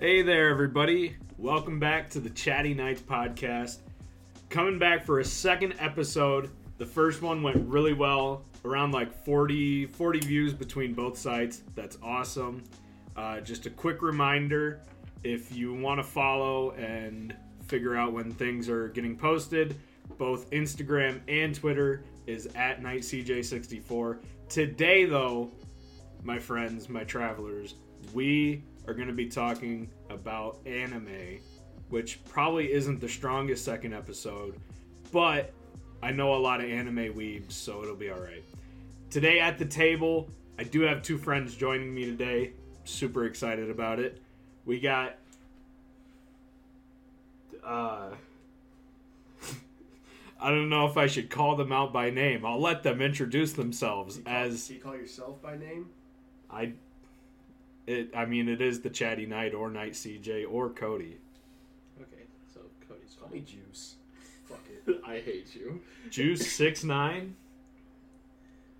Hey there, everybody. Welcome back to the Chatty Nights podcast. Coming back for a second episode. The first one went really well, around like 40, 40 views between both sites. That's awesome. Uh, just a quick reminder if you want to follow and figure out when things are getting posted, both Instagram and Twitter is at NightCJ64. Today, though, my friends, my travelers, we are going to be talking about anime, which probably isn't the strongest second episode, but I know a lot of anime weebs, so it'll be all right. Today at the table, I do have two friends joining me today. Super excited about it. We got uh I don't know if I should call them out by name. I'll let them introduce themselves Do you call, as do you call yourself by name? I it I mean it is the chatty knight or night CJ or Cody. Okay, so Cody's Call me Juice. Fuck it. I hate you. Juice six nine.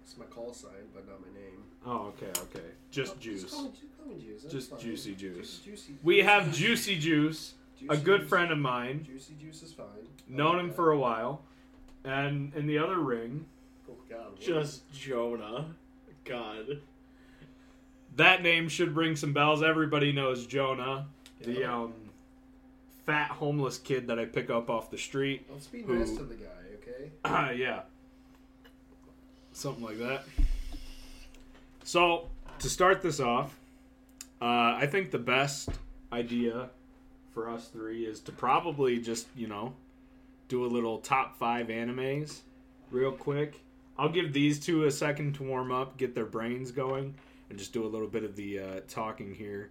It's my call sign, but not my name. Oh okay okay. Just Oh, juice. call me, call me Juice. Just fine. Juicy Juice. Just Juicy. We have Juicy Juice, a good Juice. friend of mine, Juicy Juice is fine. Known like him that. for a while, and in the other ring, Oh God. what- Just Jonah. God. That name should ring some bells. Everybody knows Jonah, the um fat homeless kid that I pick up off the street. Let's be who- nice to the guy, okay? yeah. Something like that. So, to start this off, uh, I think the best idea for us three is to probably just, you know, do a little top five animes real quick. I'll give these two a second to warm up, get their brains going, and just do a little bit of the uh, talking here.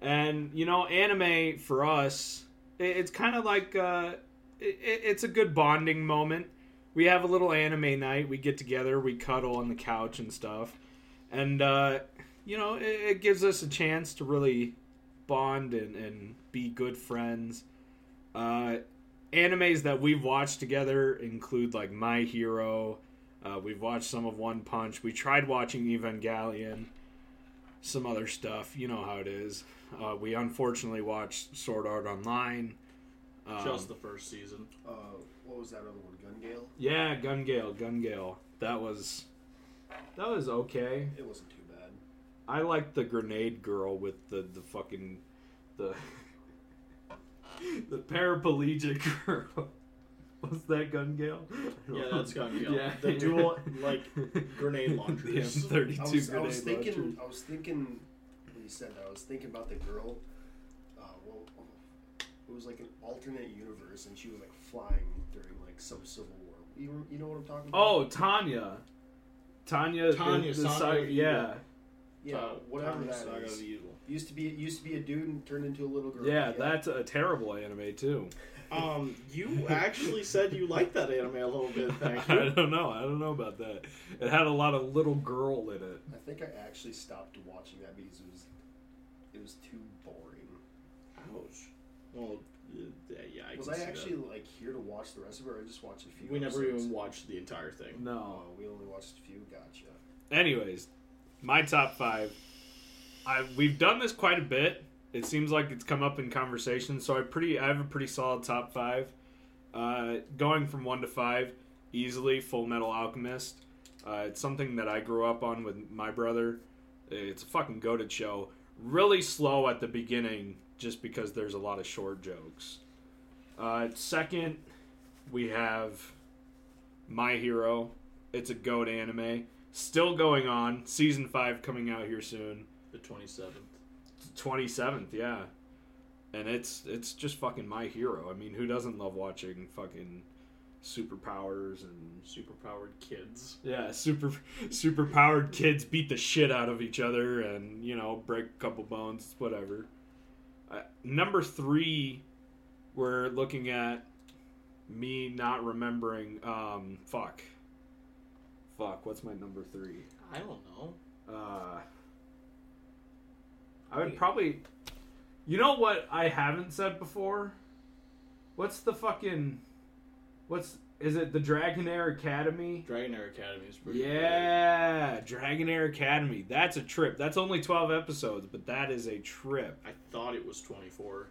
And, you know, anime for us, it, it's kind of like uh, it, it's a good bonding moment we have a little anime night. We get together, we cuddle on the couch and stuff, and uh, you know it, it gives us a chance to really bond and, and be good friends. Uh, animes that we've watched together include like My Hero. Uh, we've watched some of One Punch. We tried watching Evangelion. Some other stuff, you know how it is. Uh, we unfortunately watched Sword Art Online. Um, Just the first season. Uh, what was that other one? Gun Gale? Yeah, Gun Gale, Gun Gale. That was that was okay. It wasn't too bad. I liked the grenade girl with the the fucking the the paraplegic girl. Was that Gun Gale? Yeah, that's Gun Gale. Yeah. The dual, like, grenade launchers. The M32 I was, grenade I was thinking. launchers. I was thinking when you said that. I was thinking about the girl. Uh, well, it was like an alternate universe, and she was like flying during like some civil war. You, you know what I'm talking about? Oh, Tanya. Tanya. Tanya, the, the Saga yeah. yeah, Uh, whatever Tanya that Saga is. of Evil. Used to be used to be a dude and turned into a little girl. Yeah, that's a terrible anime too. Um, you actually said you liked that anime a little bit. Thank you. I don't know. I don't know about that. It had a lot of little girl in it. I think I actually stopped watching that because it was it was too boring. Ouch. Well, uh, yeah, yeah I was can I see actually that. like here to watch the rest of it, or I just watched a few? We never episodes? even watched the entire thing. No. Oh, we only watched a few. Gotcha. anyways, my top five. I we've done this quite a bit. It seems like it's come up in conversation, so I pretty I have a pretty solid top five. Uh, going from one to five, easily Full Metal Alchemist. Uh, it's something that I grew up on with my brother. It's a fucking goaded show. Really slow at the beginning, just because there's a lot of short jokes. Uh, second, we have My Hero. It's a goat anime still going on. Season five coming out here soon. The 27th. Twenty seventh, yeah. And it's it's just fucking my hero. I mean, who doesn't love watching fucking superpowers and Superpowered kids. yeah, super super powered kids beat the shit out of each other and you know break a couple bones, whatever. Uh, number three, we're looking at me not remembering. Um, fuck, fuck. What's my number three? I don't know. Uh, I would probably. You know what I haven't said before? What's the fucking. What's is it the Dragonar Academy? Dragonar Academy is pretty. Yeah, Dragonar Academy. That's a trip. That's only 12 episodes, but that is a trip. I thought it was 24.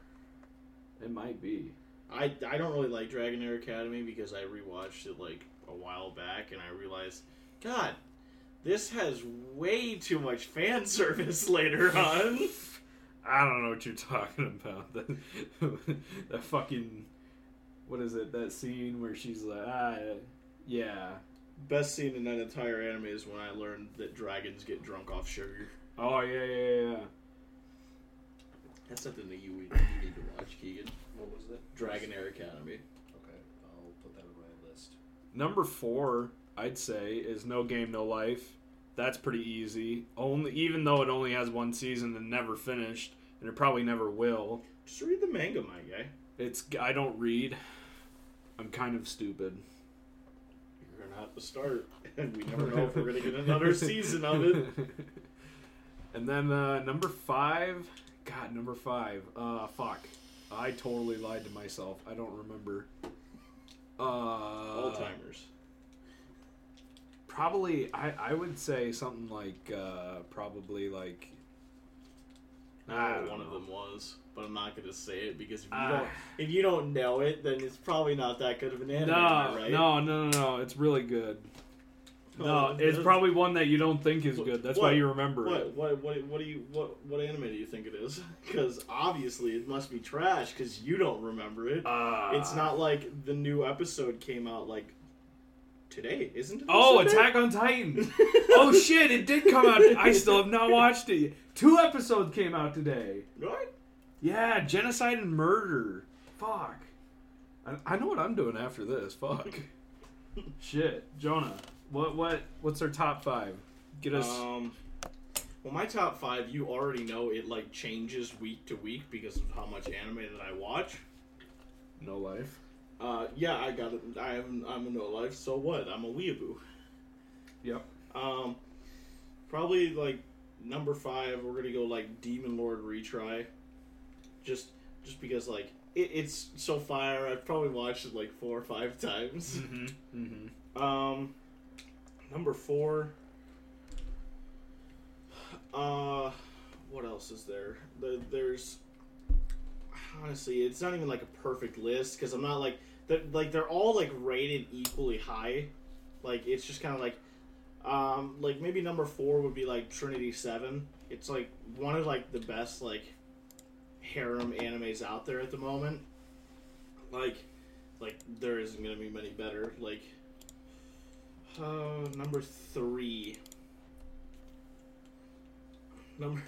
It might be. I, I don't really like Dragonar Academy because I rewatched it like a while back and I realized, God, this has way too much fan service later on. I don't know what you're talking about. That, that fucking. What is it? That scene where she's like, ah, yeah. Best scene in that entire anime is when I learned that dragons get drunk off sugar. Oh, yeah, yeah, yeah. That's something that you, would- you need to watch, Keegan. What was it? Dragonar Academy. Okay, I'll put that on my list. Number four, I'd say, is No Game No Life. That's pretty easy. Only, even though it only has one season and never finished, and it probably never will. Just read the manga, my guy. It's I don't read. I'm kind of stupid. You're gonna have to start, and we never know if we're gonna get another season of it. And then uh, number five, God, number five. Uh, fuck, I totally lied to myself. I don't remember. Uh, Alzheimer's. Probably, I I would say something like uh, probably like. I don't what one of them was, but I'm not gonna say it because if you Ah. don't if you don't know it, then it's probably not that good of an anime, No, right? no, no, no, no. It's really good. No, Oh, it's probably one that you don't think is good. That's why you remember What it. what what what do you what what anime do you think it is? Because obviously it must be trash because you don't remember it. Uh, it's not like the new episode came out like today, isn't it? Oh, Sunday? Attack on Titan. oh shit! It did come out. I still have not watched it. Two episodes came out today. What? Yeah, genocide and murder. Fuck. I, I know what I'm doing after this. Fuck. shit, Jonah. What what what's our top five? Get us. Um, well, my top five, you already know it like changes week to week because of how much anime that I watch. no life. Uh, yeah, I got it. I'm a no life. So what? I'm a weeaboo. Yep. Um, probably like number five. We're gonna go like Demon Lord retry. Just, just because like it, it's so fire. I've probably watched it like four or five times. Mm-hmm. Mm-hmm. Um, number four. Uh, what else is there? The, there's honestly, it's not even like a perfect list because I'm not like they're, like they're all like rated equally high. Like it's just kind of like, um, like maybe number four would be like Trinity Seven. It's like one of like the best like harem animes out there at the moment. Like, like there isn't gonna be many better. Like, uh, number three. Number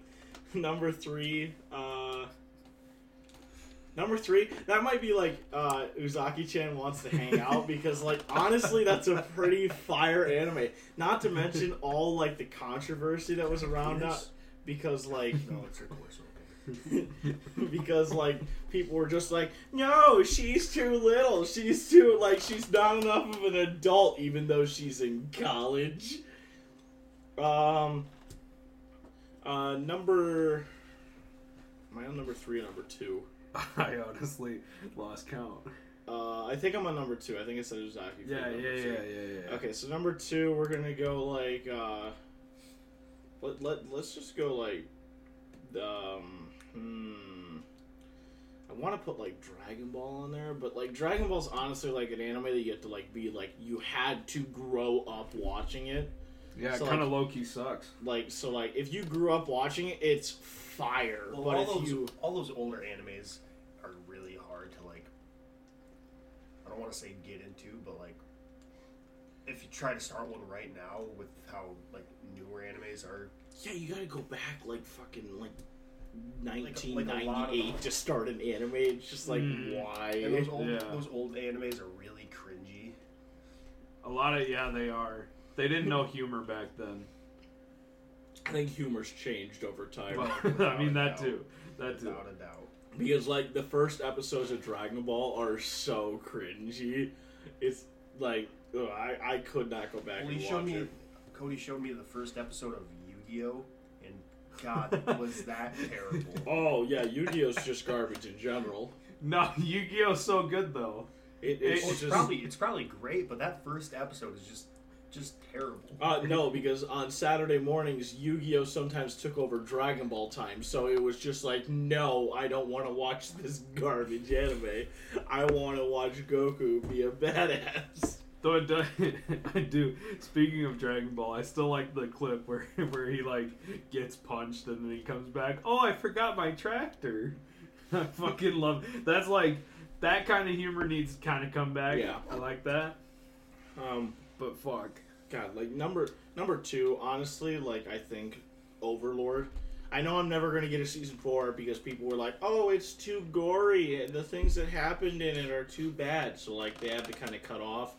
number three. Uh, number three. That might be like uh, Uzaki-chan wants to hang out because, like, honestly, that's a pretty fire anime. Not to mention all like the controversy that was around that because like No, it's her course. Because like people were just like, no, she's too little. She's too like she's not enough of an adult, even though she's in college. Um. Uh, number. Am I on number three or number two? I honestly lost count. Uh, I think I'm on number two. I think it's said Uzaki. for Yeah, yeah, yeah, yeah, yeah. Okay, so number two, we're gonna go like uh, let let let's just go like, um, hmm. I want to put like Dragon Ball on there, but like Dragon Ball's honestly like an anime that you have to like be like you had to grow up watching it. Yeah, it So, kind of like- low key sucks. Like so, like if you grew up watching it, it's fire. Well, but all if those you all those older animes are really hard to like. I don't want to say get into, but like, if you try to start one right now with how like newer animes are, yeah, you gotta go back like fucking like. like a 1998 lot of- to start an anime. It's just like Mm. why? and those old Yeah. those old animes are really cringy. A lot of yeah, they are. They didn't know humor back then. I think humor's changed over time. Well, I mean that doubt. too. That too. Without a doubt. Because like the first episodes of Dragon Ball are so cringy. It's like ugh, I I could not go back Well, and he watch showed me. it. Cody showed me the first episode of Yu-Gi-Oh, and God, was that terrible? Oh yeah, Yu-Gi-Oh's just garbage in general. No, Yu-Gi-Oh's so good though. It, It's it's Well, it's just, probably it's probably great, but that first episode is just just terrible. Uh, no, because on Saturday mornings, Yu Gi Oh! sometimes took over Dragon Ball time, so it was just like, no, I don't want to watch this garbage anime. I want to watch Goku be a badass. Though it does, I do. Speaking of Dragon Ball, I still like the clip where where he like gets punched and then he comes back. Oh, I forgot my tractor. I fucking love. That's like that kind of humor needs to kind of come back. Yeah. I like that. Um, But fuck. God, like number number two, honestly, like I think Overlord. I know I'm never gonna get a season four because people were like, "Oh, it's too gory, and the things that happened in it are too bad." So like they had to kind of cut off.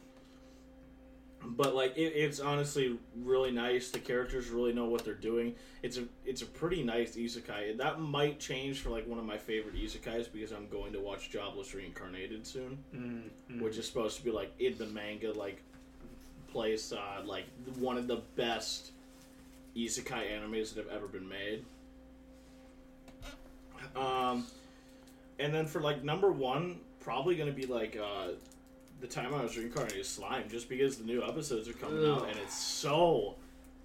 But like it, it's honestly really nice. The characters really know what they're doing. It's a it's a pretty nice isekai. That might change for like one of my favorite isekais because I'm going to watch Jobless Reincarnated soon Mm, which is supposed to be like in the manga like place uh, like one of the best isekai animes that have ever been made um and then for like number one probably gonna be like uh the time i was reincarnated as slime just because the new episodes are coming out and it's so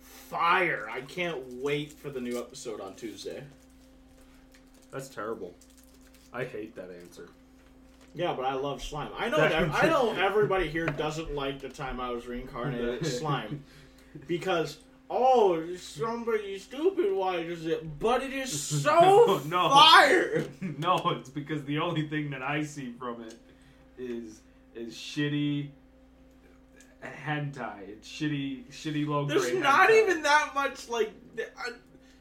fire i can't wait for the new episode on tuesday That's terrible. I hate that answer. Yeah, but I love slime. I know That- I know everybody here doesn't like the time I was reincarnated slime because oh somebody stupid watches it, but it is so No. fire. no, it's because the only thing that I see from it is is shitty hentai. It's shitty, shitty low grade. There's not hentai. even that much like. I-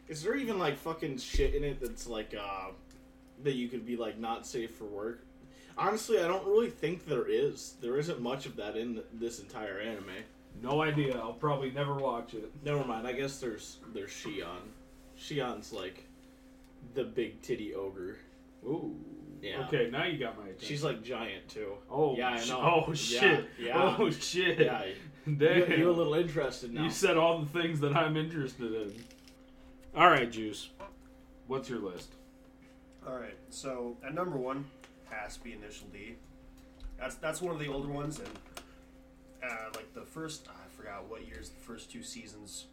Is there even like fucking shit in it that's like uh that you could be like not safe for work? Honestly, I don't really think there is. There isn't much of that in this entire anime. No idea. I'll probably never watch it. Never mind. I guess there's there's Shion. Shion's like the big titty ogre. Ooh. Yeah. Okay, now you got my attention. She's like giant too. oh yeah, I know. Oh shit. yeah. Oh shit. Yeah, Damn. you, you a little interested now. You said all the things that I'm interested in. All right, Juice. What's your list? All right, so at number one has to Initial D. That's that's one of the older ones, and uh, like the first I forgot what years the first two seasons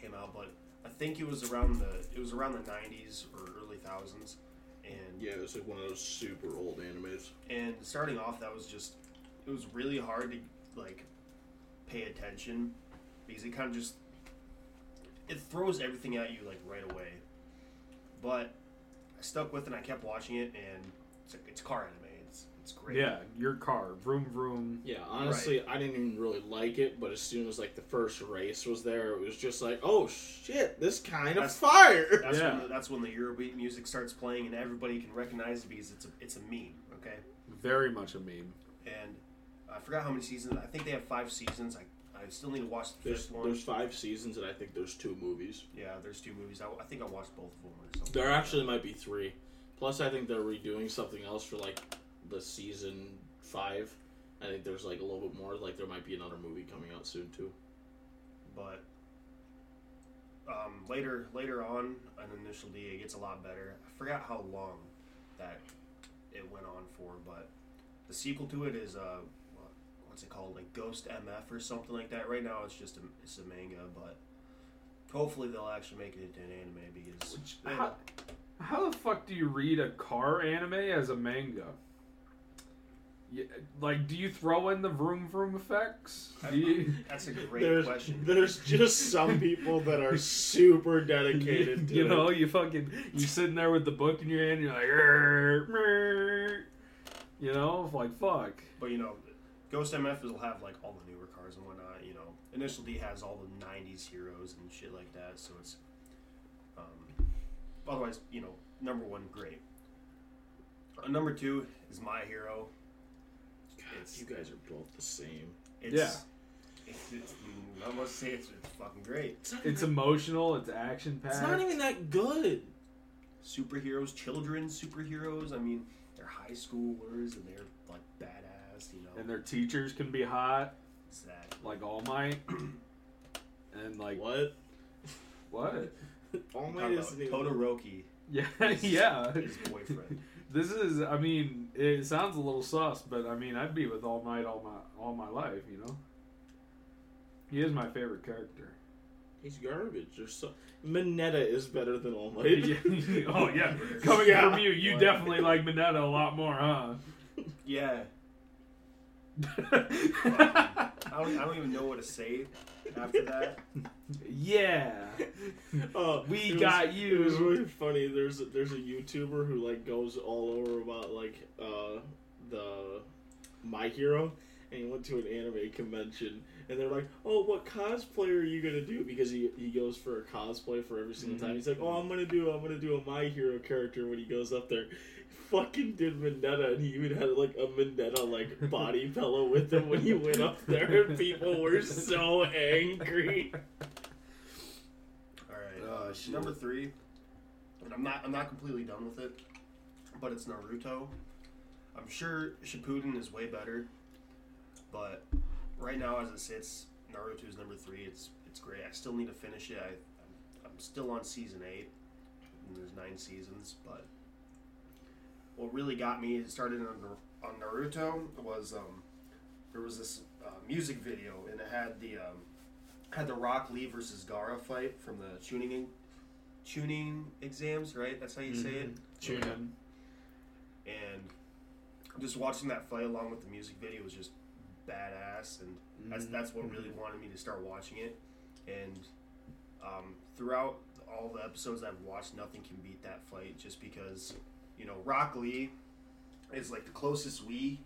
came out, but I think it was around the it was around the '90s or early thousands, and yeah, it was like one of those super old animes. and starting off that was just it was really hard to like pay attention because it kind of just it throws everything at you like right away but i stuck with it and i kept watching it and it's a, it's car anime it's, it's great Yeah, your car. Vroom vroom. Yeah, honestly, I didn't even really like it, but as soon as like the first race was there, it was just like, oh shit, this kind of fire. that's, Yeah. when the, that's when the Eurobeat music starts playing and everybody can recognize it because it's a, it's a meme okay Very much a meme. and i forgot how many seasons i think they have five seasons i, I still need to watch the There's first one there's five seasons, and I think there's two movies. yeah there's two movies i, I think i watched both of them or something There actually might be three. Plus, I think they're redoing something else for like the season five. I think there's like a little bit more. Like there might be another movie coming out soon too. but um, later later on on initial D it gets a lot better. I forgot how long that it went on for, but the sequel to it is uh what's it called like Ghost MF or something like that. Right now it's just a it's a manga, but hopefully they'll actually make it into an anime because How, how the fuck do you read a car anime as a manga? Yeah, like, do you throw in the vroom vroom effects? Do you, that's a great there's question. there's just some people that are super dedicated to you know, it. you fucking you sitting there with the book in your hand, you're like, "Err, mer." you know, like fuck. But you know, Ghost MF will have like all the newer cars and whatnot. You know, Initial D has all the '90s heroes and shit like that. So it's, otherwise, you know, number one, great. Uh, number two is My Hero. God, you guys are both the same. It's, Yeah. It's, it's, I must say it's, it's fucking great. It's It's even, emotional. It's action packed. it's not even that good. Superheroes, children superheroes. I mean, they're high schoolers and they're like badass. You know, and their teachers can be hot, exactly. like All Might. and like What? what? All I'm Might talking isn't about even. Todoroki, Yeah, his, yeah. his boyfriend. This is, I mean, it sounds a little sus, but I mean, I'd be with All Might all my all my life, you know. He is my favorite character. He's garbage. There's so Mineta is better than All Might. oh yeah, coming Yeah. from you, you definitely like Mineta a lot more, huh? Yeah. I don't, I don't even know what to say after that. yeah, Uh, We was- got you. It was really funny. There's a, there's a YouTuber who like goes all over about like uh the My Hero, and he went to an anime convention, and they're like, "Oh, what cosplay are you gonna do?" Because he he goes for a cosplay for every single time. He's like, "Oh, I'm gonna do I'm gonna do a My Hero character when he goes up there." Fucking did Mineta, and he even had like a Mineta like body pillow with him when he went up there, and people were so angry. All right. Oh, uh, shit. number three, and I'm not I'm not completely done with it, but it's Naruto. I'm sure Shippuden is way better, but right now as it sits, Naruto is number three. It's it's great. I still need to finish it. I I'm, I'm still on season eight, and there's nine seasons. But what really got me started on on Naruto was um there was this uh, music video and it had the um, had the Rock Lee versus Gaara fight from the tuning tuning exams, right? That's how you say it. Tune in. And just watching that fight along with the music video was just badass, and that's that's what really wanted me to start watching it. And um, throughout all the episodes I've watched, nothing can beat that fight, just because you know Rock Lee is like the closest we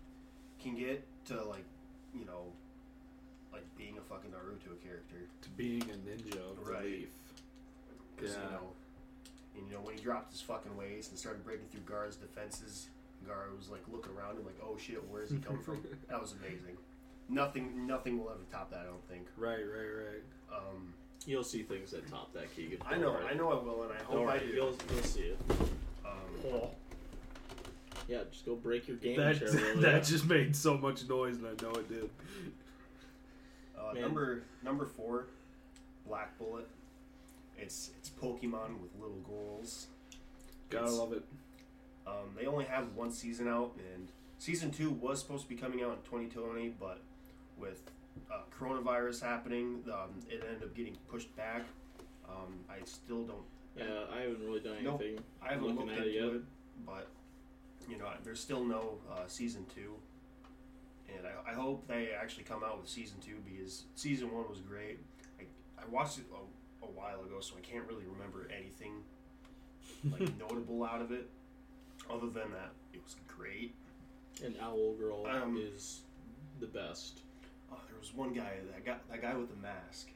can get to like you know like being a fucking Naruto character. To being a ninja of Right. relief. Because Yeah. you know, and, you know when he dropped his fucking waist and started breaking through Gaara's defenses, Gar was like looking around him like, "Oh shit, where's he coming from?" That was amazing. Nothing, nothing will ever top that. I don't think. Right, right, right. Um, You'll see things that top that, Keegan. I know, I know, I will, and I Don't hope I do. you'll, you'll see it. Um, Yeah, just go break your game That chair. over that there. just made so much noise, and I know it did. uh, number number four, Black Bullet. It's it's Pokemon with little goals. Gotta It's- love it. Um, they only have one season out, and season two was supposed to be coming out in 2020, but with uh, coronavirus happening, um, it ended up getting pushed back. Um, I still don't. Yeah, I haven't really done Nope. anything. I haven't looked at it into yet. it, but you know, there's still no uh, season two, and I, I hope they actually come out with season two because season one was great. I, I watched it a, a while ago, so I can't really remember anything like notable out of it. Other than that, it was great. And Owl Girl Um, is the best. Oh, there was one guy that got that guy with the mask.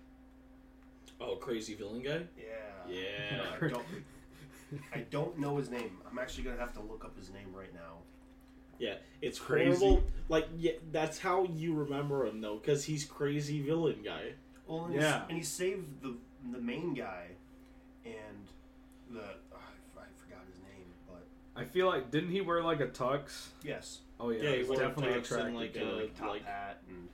Oh, crazy villain guy. Yeah. Yeah. I don't, I don't know his name. I'm actually gonna have to look up his name right now. Yeah, it's Crazy. horrible. Like, yeah, that's how you remember him though, because he's crazy villain guy. Well, and, Yeah. he, and he saved the the main guy, and the oh, I, I forgot his name, but I feel like didn't he wear like a tux? yes, Oh yeah, Yeah, he he's wore a definitely tux and, like, to a- like top like- hat and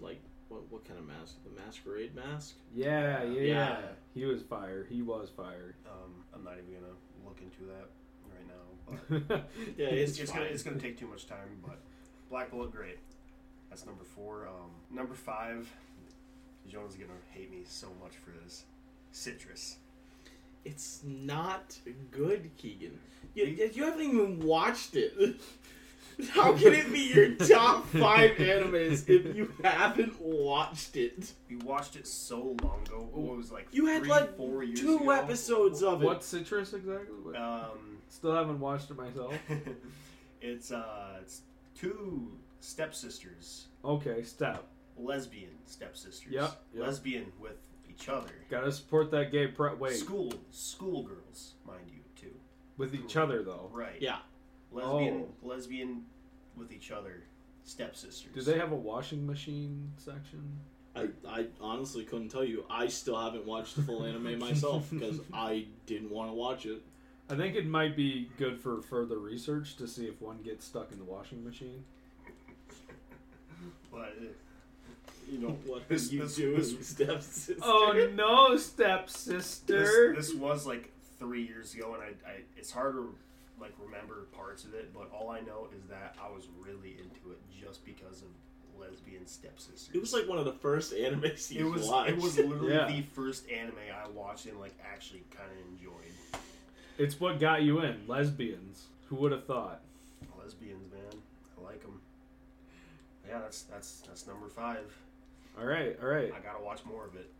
Like, what what kind of mask? The masquerade mask. Yeah, yeah, yeah, Yeah. He was fired. He was fired. um, I'm not even gonna look into that right now. But Yeah, it's, it's, it's gonna it's gonna take too much time. But Black Bullet, great. That's number four. Um, number five. Jonah's gonna hate me so much for this. Citrus. It's not good, Keegan. You, you haven't even watched it. How can it be your top five animes if you haven't watched it? We watched it so long ago. What was like You had like four years two ago? episodes of it. what citrus exactly? What- Um, Still haven't watched it myself. it's uh, it's two stepsisters, Okay, step. lesbian stepsisters. Yep, yep. Lesbian with each other. Gotta support that gay pre- wait School schoolgirls, mind you, too. with each other though. Right. Yeah. Lesbian, Oh. lesbian with each other, stepsisters. Do they have a washing machine section? I, I honestly couldn't tell you. I still haven't watched the full anime myself because I didn't want to watch it. I think it might be good for further research to see if one gets stuck in the washing machine. But uh, You know what This- you this- do, this- stepsister. Oh no, this, stepsister! this was like three years ago, and I, I it's hard to like remember parts of it, but all I know is that I was really into it just because of lesbian stepsisters. It was like one of the first animes it you was watched. it was literally Yeah. the first anime I watched and like actually kind of enjoyed. It's what got you in. Lesbians. Who would have thought? Lesbians, man, I like them. Yeah, that's that's that's number five. All right, all right. I gotta watch more of it.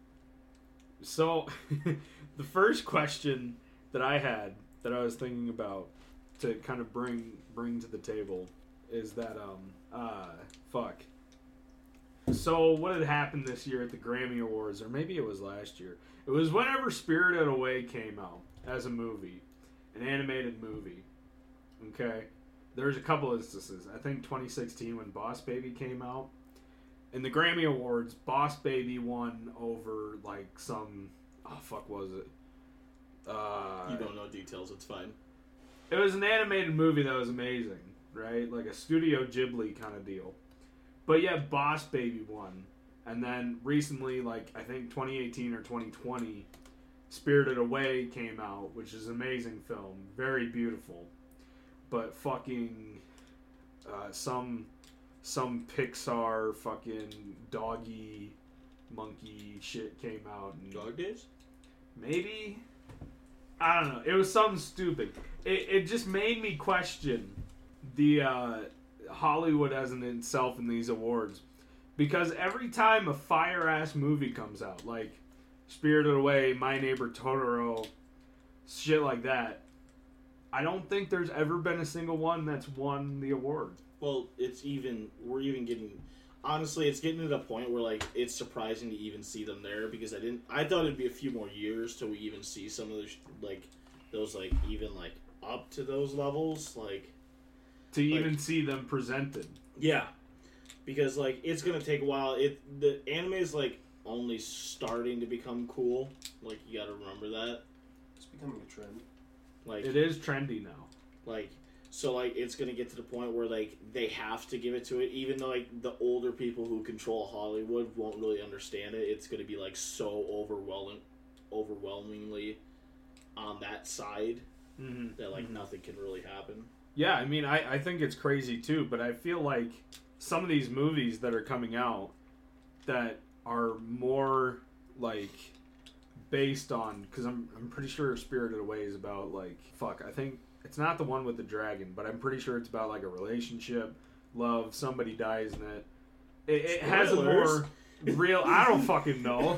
So, the first question that I had that I was thinking about to kind of bring bring to the table is that um uh fuck. So what had happened this year at the Grammy Awards, or maybe it was last year? It was whenever Spirited Away came out as a movie, an animated movie. Okay, there's a couple instances. I think 2016 when Boss Baby came out, in the Grammy Awards, Boss Baby won over like some oh fuck was it? Uh, You don't know details. It's fine. It was an animated movie that was amazing, right? Like a Studio Ghibli kind of deal. But yeah, Boss Baby won, and then recently, like I think 2018 or 2020, Spirited Away came out, which is an amazing film, very beautiful, but fucking uh, some some Pixar fucking doggy monkey shit came out and Dog days. maybe I don't know. It was something stupid. It, it just made me question the uh, Hollywood as in itself in these awards because every time a fire ass movie comes out, like Spirited Away, My Neighbor Totoro, shit like that, I don't think there's ever been a single one that's won the award. Well, it's even. We're even getting. Honestly, it's getting to the point where like it's surprising to even see them there because I didn't. I thought it'd be a few more years till we even see some of those like those like even like up to those levels like To Like- even see them presented. yeah because like it's gonna take a while. It the anime is like only starting to become cool. Like you got to remember that. It's becoming a trend. Like It is trendy now. Like, so like it's gonna get to the point where like they have to give it to it, even though like the older people who control Hollywood won't really understand it. It's gonna be like so overwhelming, overwhelmingly on that side Mm-hmm. that like nothing can really happen. Yeah, I mean, I, I think it's crazy too, but I feel like some of these movies that are coming out that are more like based on because I'm I'm pretty sure Spirited Away is about like fuck I think it's not the one with the dragon, but I'm pretty sure it's about like a relationship, love, somebody dies in it. It, it has a Spoilers. more real. I don't fucking know.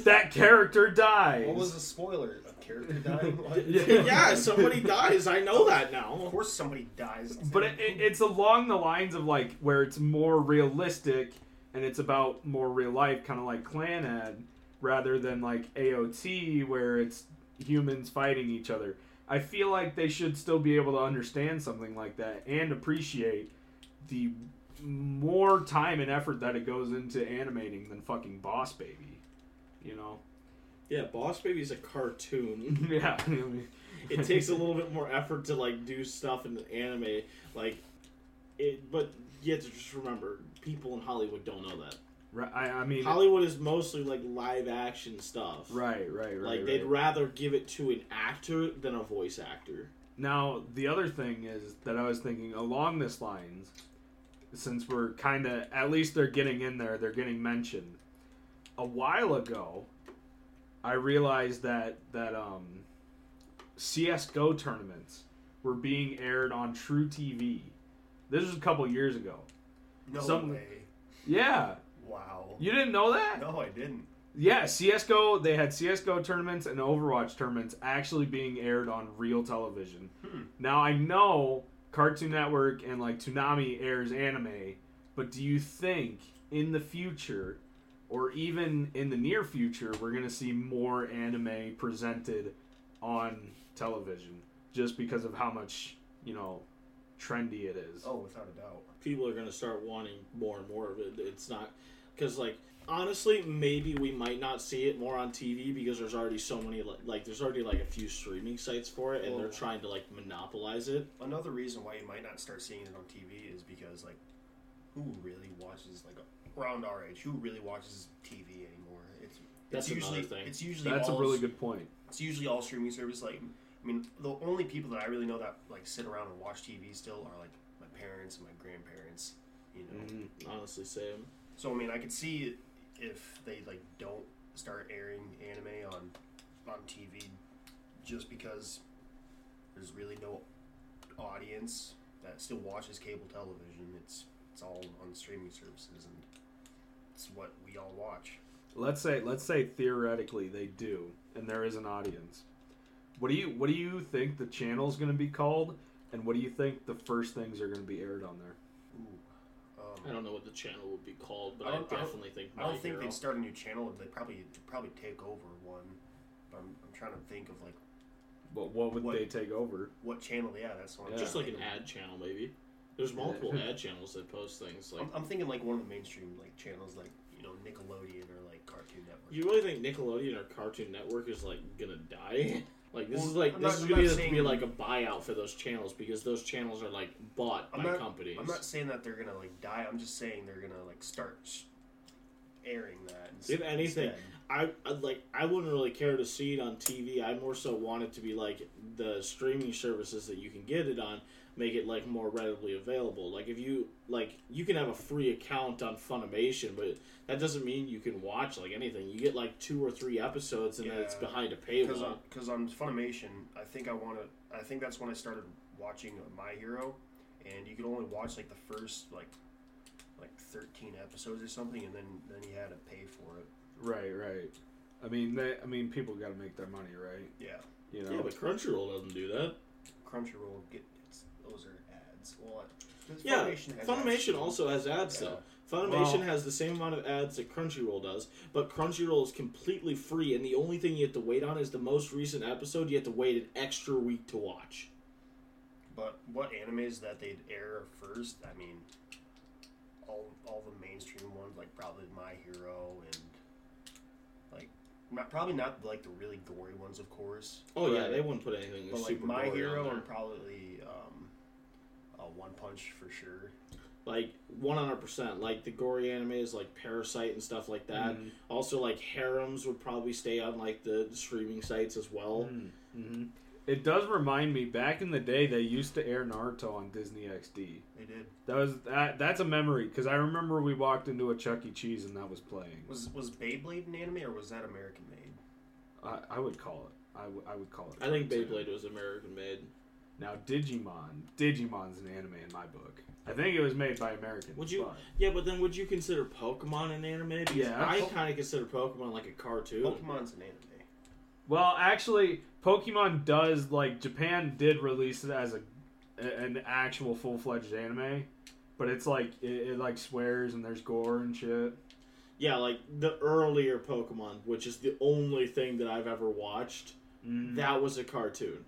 that character dies. What was the spoiler? A character dying? Yeah. yeah, somebody dies. I know that now. Of course, somebody dies. but it, it, it's along the lines of like where it's more realistic and it's about more real life, kind of like Clannad, rather than like AOT where it's humans fighting each other. I feel like they should still be able to understand something like that and appreciate the more time and effort that it goes into animating than fucking Boss Baby. You know? Yeah, Boss Baby's a cartoon. yeah. I mean- it takes a little bit more effort to like do stuff in anime, like it. But you have to just remember, people in Hollywood don't know that. Right, I, I mean, Hollywood is mostly like live action stuff. right, right, right. Like right. they'd rather give it to an actor than a voice actor. Now, the other thing is that I was thinking along this lines, since we're kind of, at least they're getting in there, they're getting mentioned. A while ago, I realized that that um, CS:GO tournaments were being aired on truTV. This was a couple years ago. No Some- way. Yeah, Wow. you didn't know that? No, I didn't. Yeah, CS:GO. They had CS:GO tournaments and Overwatch tournaments actually being aired on real television. Hmm. Now I know Cartoon Network and like Toonami airs anime, but do you think in the future, or even in the near future, we're gonna see more anime presented on television just because of how much you know trendy it is? Oh, without a doubt. People are gonna start wanting more and more of it. It's not because like honestly, maybe we might not see it more on TV because there's already so many like, like there's already like a few streaming sites for it, and they're trying to like monopolize it. Another reason why you might not start seeing it on TV is because like, who really watches like around our age? Who really watches TV anymore? It's That's it's usually another thing. it's usually That's a really good point. It's usually all streaming service like I mean, the only people that I really know that like sit around and watch TV still are like my parents and my grandparents. You know. Mm-hmm. Honestly, same. So I mean, I could see if they like don't start airing anime on on TV just because there's really no audience that still watches cable television. It's it's all on streaming services and it's what we all watch. Let's say let's say theoretically they do, and there is an audience. What do you what do you think the channel's going to be called, and what do you think the first things are going to be aired on there? Ooh. I Um, don't know what the channel would be called, but I I, don't- I don't- definitely think I don't My think Hero. they'd start a new channel. They probably they'd probably take over one. But I'm, I'm trying to think of like What what would What- they take over? what channel. Yeah, that's what I'm Yeah. just like an ad channel, maybe. There's multiple ad channels that post things. Like, I'm, I'm thinking like one of the mainstream like channels like you know Nickelodeon or like Cartoon Network. you really think Nickelodeon or Cartoon Network is like gonna die? Like this Well, is like I'm this not- is gonna have to be like a buyout for those channels because those channels are like bought I'm by not- companies. I'm not saying that they're gonna like die. I'm just saying they're gonna like start airing that. If anything, instead. I I'd like I wouldn't really care to see it on TV. I more so want it to be like the streaming services that you can get it on make it like more readily available. Like if you like you can have a free account on Funimation, but that doesn't mean you can watch like anything. You get like two or three episodes and then it's behind a paywall. Because on Funimation, I think I want to. I think that's when I started watching My Hero, and you could only watch like the first like like 13 episodes or something, and then then you had to pay for it. Right, right. I mean, they, I mean, people got to make their money, right? Yeah, You know. Yeah, but Crunchyroll doesn't do that. Crunchyroll get it's, those are ads. Well, does Yeah, has Funimation too? also has ads Yeah. though. Funimation Well- has the same amount of ads that Crunchyroll does, but Crunchyroll is completely free, and the only thing you have to wait on is the most recent episode. You have to wait an extra week to watch. But what animes that they'd air first? I mean, all all the mainstream ones like probably My Hero and like not, probably not like the really gory ones, of course. Oh yeah, they wouldn't put anything But like My gory Hero on and probably um, uh, One Punch for sure. like one hundred percent. Like the gory animes, like Parasite and stuff like that. Mhm. Also, like harems would probably stay on like the streaming sites as well. Mm-hmm. It does remind me back in the day they used to air Naruto on Disney XD. They did. That was that. That's a memory because I remember we walked into a Chuck E. Cheese and that was playing. Was was Beyblade an anime or was that American made? I, I would call it. I, w- I would call it. I think cartoon. Beyblade was American made. Now Digimon. Digimon's an anime in my book. I think it was made by Americans. Would you- but- Yeah, but then would you consider Pokemon an anime? Because Yeah. I kind of consider Pokemon like a cartoon. Pokemon's an anime. Well, actually, Pokemon does like Japan did release it as a an actual full fledged anime, but it's like it, it like swears and there's gore and shit. Yeah, like the earlier Pokemon, which is the only thing that I've ever watched. Mm, That was a cartoon.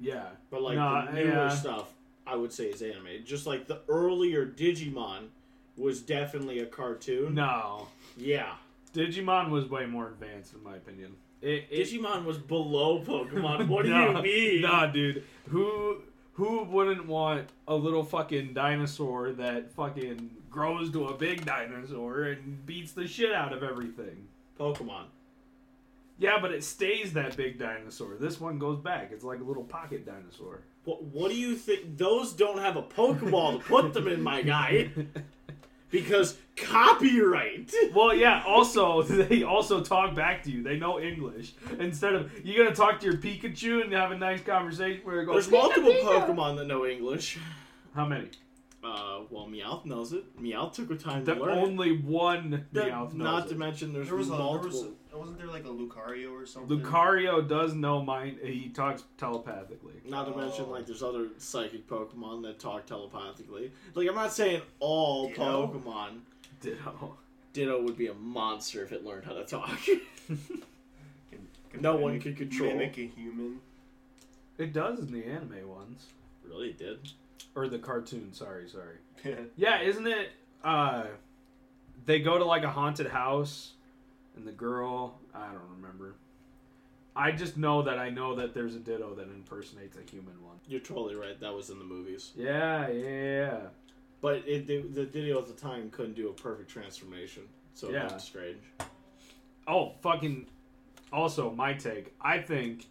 Yeah, But like No, the newer yeah. stuff, I would say is anime. Just like the earlier Digimon was definitely a cartoon. no, Yeah, Digimon was way more advanced in my opinion. It, it, Digimon was below Pokemon. What do you mean? Nah, dude, who who wouldn't want a little fucking dinosaur that fucking grows to a big dinosaur and beats the shit out of everything? Pokemon. Yeah, but it stays that big dinosaur. This one goes back. It's like a little pocket dinosaur. What, what do you think? Those don't have a Pokeball to put them in, my guy. Because copyright. well, yeah. Also, they also talk back to you. They know English. Instead of you gonna talk to your Pikachu and have a nice conversation where it goes. There's multiple "Pika, Pika." Pokemon that know English. How many? Uh, well, Meowth knows it. Meowth took her time The to learn. only one That- Meowth knows not it. to mention, there's There was a, there multiple. was a, wasn't there like a Lucario or something? Lucario does know mind. He talks telepathically. Not to mention, like, there's other psychic Pokemon that talk telepathically. Like, I'm not saying all Ditto? Pokemon. Ditto. Ditto would be a monster if it learned how to talk. Can- can No one mimic- can control. Mimic a human. It does in the anime ones really it did. or the cartoon. Sorry, sorry. Yeah, isn't it? Uh, they go to like a haunted house, and the girl. I don't remember. I just know that I know that there's a Ditto that impersonates a human one. You're totally right. That was in the movies. Yeah, yeah. But it, the, the Ditto at the time couldn't do a perfect transformation. So Yeah. it looked strange. Oh, fucking. Also, my take. I think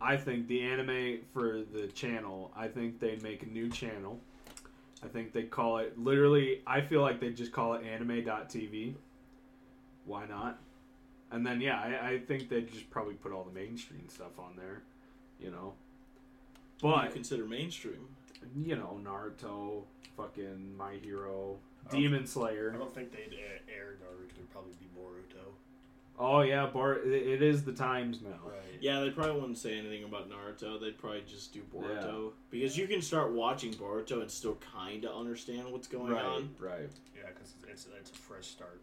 I think the anime for the channel, I think they'd make a new channel. I think they call it literally. I feel like they just call it anime.tv. Why not? And then yeah, I, I think they'd just probably put all the mainstream stuff on there. You know. What do you But consider mainstream? you know, Naruto, fucking My Hero, Oh. Demon I Slayer. don't think they'd air Naruto. It'd probably be Boruto. Oh yeah, Bar. It, it is the times now. Right. Yeah, they probably wouldn't say anything about Naruto. They'd probably just do Boruto because you can start watching Boruto and still kind of understand what's going Right, on. right. Yeah, because it's it's a fresh start.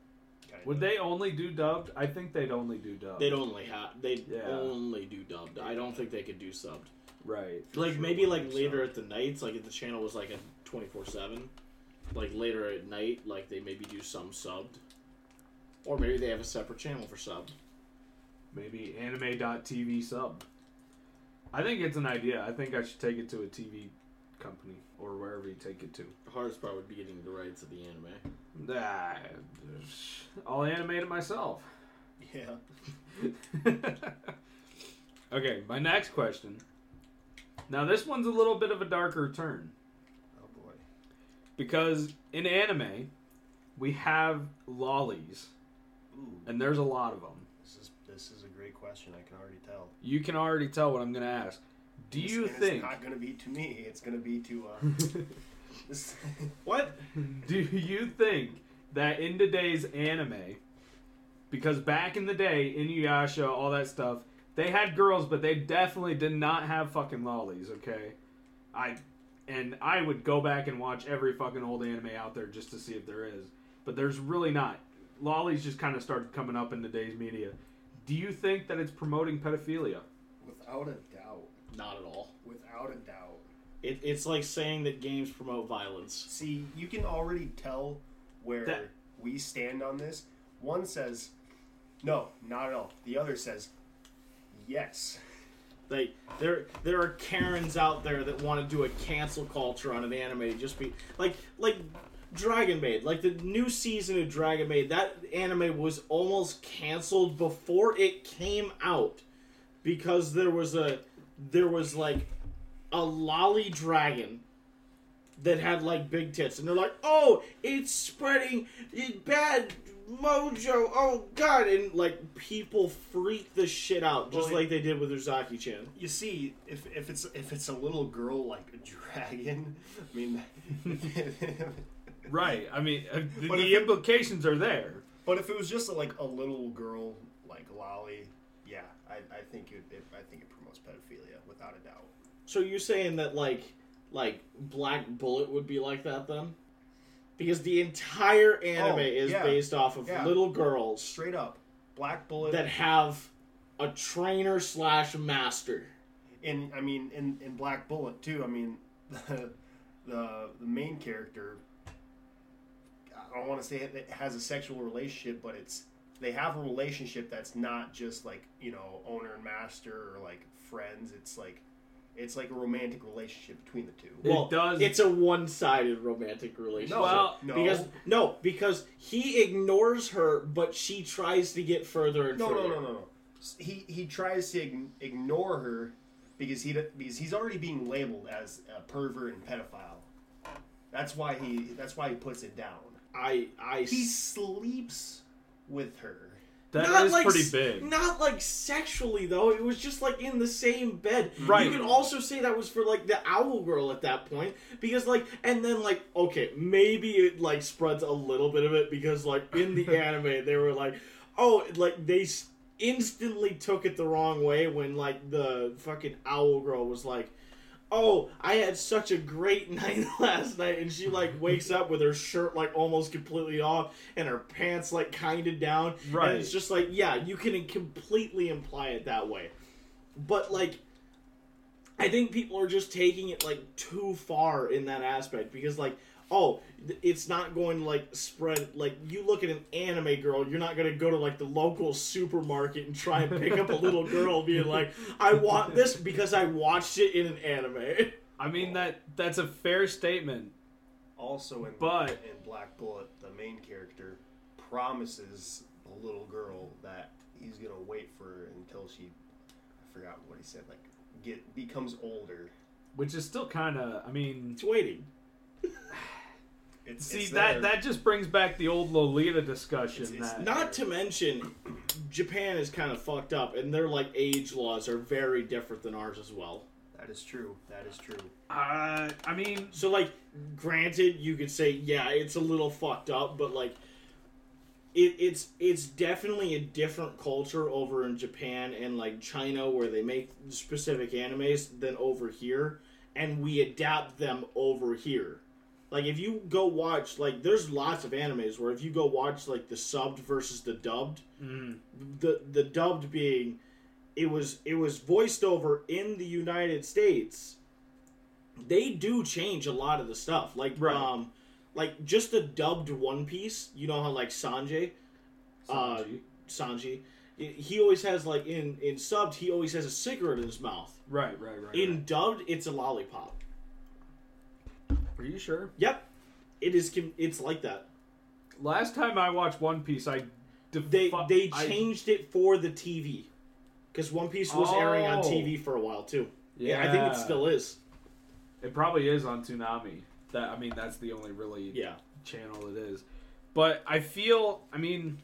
Kind Would they only do dubbed? I think they'd only do dubbed. They'd only have they would Yeah. only do dubbed. I don't think they could do subbed. Right. Like sure maybe like later subbed. at the nights, like if the channel was like a twenty four seven, like later at night, like they maybe do some subbed, or maybe they have a separate channel for subbed. Maybe anime.tv sub. I think it's an idea. I think I should take it to a TV company or wherever you take it to. The hardest part would be getting the rights of the anime. Ah, I'll animate it myself. Yeah. okay, my next question. Now this one's a little bit of a darker turn Oh boy. because in anime we have lollies Ooh. and there's a lot of them. This is this is a great question. I can already tell. You can already tell what I'm going to ask. Do you think it's not going to be to me? It's going to be to uh. What? Do you think that in today's anime, because back in the day, Inuyasha, all that stuff, they had girls, but they definitely did not have fucking lollies. Okay, I and I would go back and watch every fucking old anime out there just to see if there is, but there's really not. Lollies just kind of started coming up in today's media. Do you think that it's promoting pedophilia? without a doubt. Not at all. Without a doubt. It, it's like saying that games promote violence. See, you can already tell where That- we stand on this. One says, no, not at all. The other says, yes. Like there, there are Karens out there that want to do a cancel culture on an anime. Just be like, like Dragon Maid, like the new season of Dragon Maid. That anime was almost canceled before it came out because there was a, there was like a lolly dragon that had like big tits, and they're like, "Oh, it's spreading bad mojo. Oh God!" And like people freak the shit out, just Well, like they did with Uzaki Chan. You see, if, if it's if it's a little girl like a dragon, I mean, Right. I mean, uh, the, But the if- implications are there. but if it was just like a little girl like Lolly, yeah, I, I think it, it I think it promotes pedophilia without a doubt. So you're saying that like like Black Bullet would be like that then? Because the entire anime Oh, is yeah. based off of Yeah. little girls Straight up, Black Bullet. that have a trainer slash master. in I mean in, in Black Bullet too. I mean the the the main character. I don't want to say it, it has a sexual relationship, but it's they have a relationship that's not just like you know owner and master or like friends. It's like it's like a romantic relationship between the two. It well, does- It's a one-sided romantic relationship. Well, no, because no, because he ignores her, but she tries to get further and no, further. no, no, no, no. He he tries to ignore her because he because he's already being labeled as a pervert and pedophile. That's why he that's why he puts it down. I I He sleeps with her. That not is like, pretty big. Not like sexually though. It was just like in the same bed. Right. You can also say that was for like the owl girl at that point because like and then like okay maybe it like spreads a little bit of it because like in the anime they were like oh like they instantly took it the wrong way when like the fucking owl girl was like oh, I had such a great night last night. And she like wakes up with her shirt like almost completely off and her pants like kind of down. Right. And it's just like, yeah, you can completely imply it that way. But like, I think people are just taking it like too far in that aspect because like, oh, it's not going to like spread. Like, you look at an anime girl, you're not going to go to like the local supermarket and try and pick up a little girl being like, I want this because I watched it in an anime. I mean that that's a fair statement. Also, in But- in Black Bullet, the main character promises the little girl that he's gonna wait for her until she. I forgot what he said. Like get becomes older. which is still kind of. I mean, It's waiting. It's, see it's that there. that just brings back the old Lolita discussion. It's- it's that Not to mention, Japan is kind of fucked up, and their like age laws are very different than ours as well. that is true. That is true. uh, I mean, So, like, granted, you could say, yeah, it's a little fucked up, but like, it, it's it's definitely a different culture over in Japan and like China, where they make specific animes, than over here, and we adapt them over here. Like, if you go watch, like, there's lots of animes where if you go watch like the subbed versus the dubbed, mm, the the dubbed being it was it was voiced over in the United States. They do change a lot of the stuff, like Right. um, like just the dubbed One Piece. You know how like Sanjay, uh, Sanji. Sanji, he always has like in in subbed he always has a cigarette in his mouth. right, right, right. In right. dubbed, it's a lollipop. Are you sure? Yep, it is. It's like that. Last time I watched One Piece, I defu- They they I- changed it for the TV because One Piece was airing on Oh. TV for a while too. Yeah, I think it still is. It probably is on Toonami. That I mean, that's the only really Yeah. channel it is. But I feel, I mean,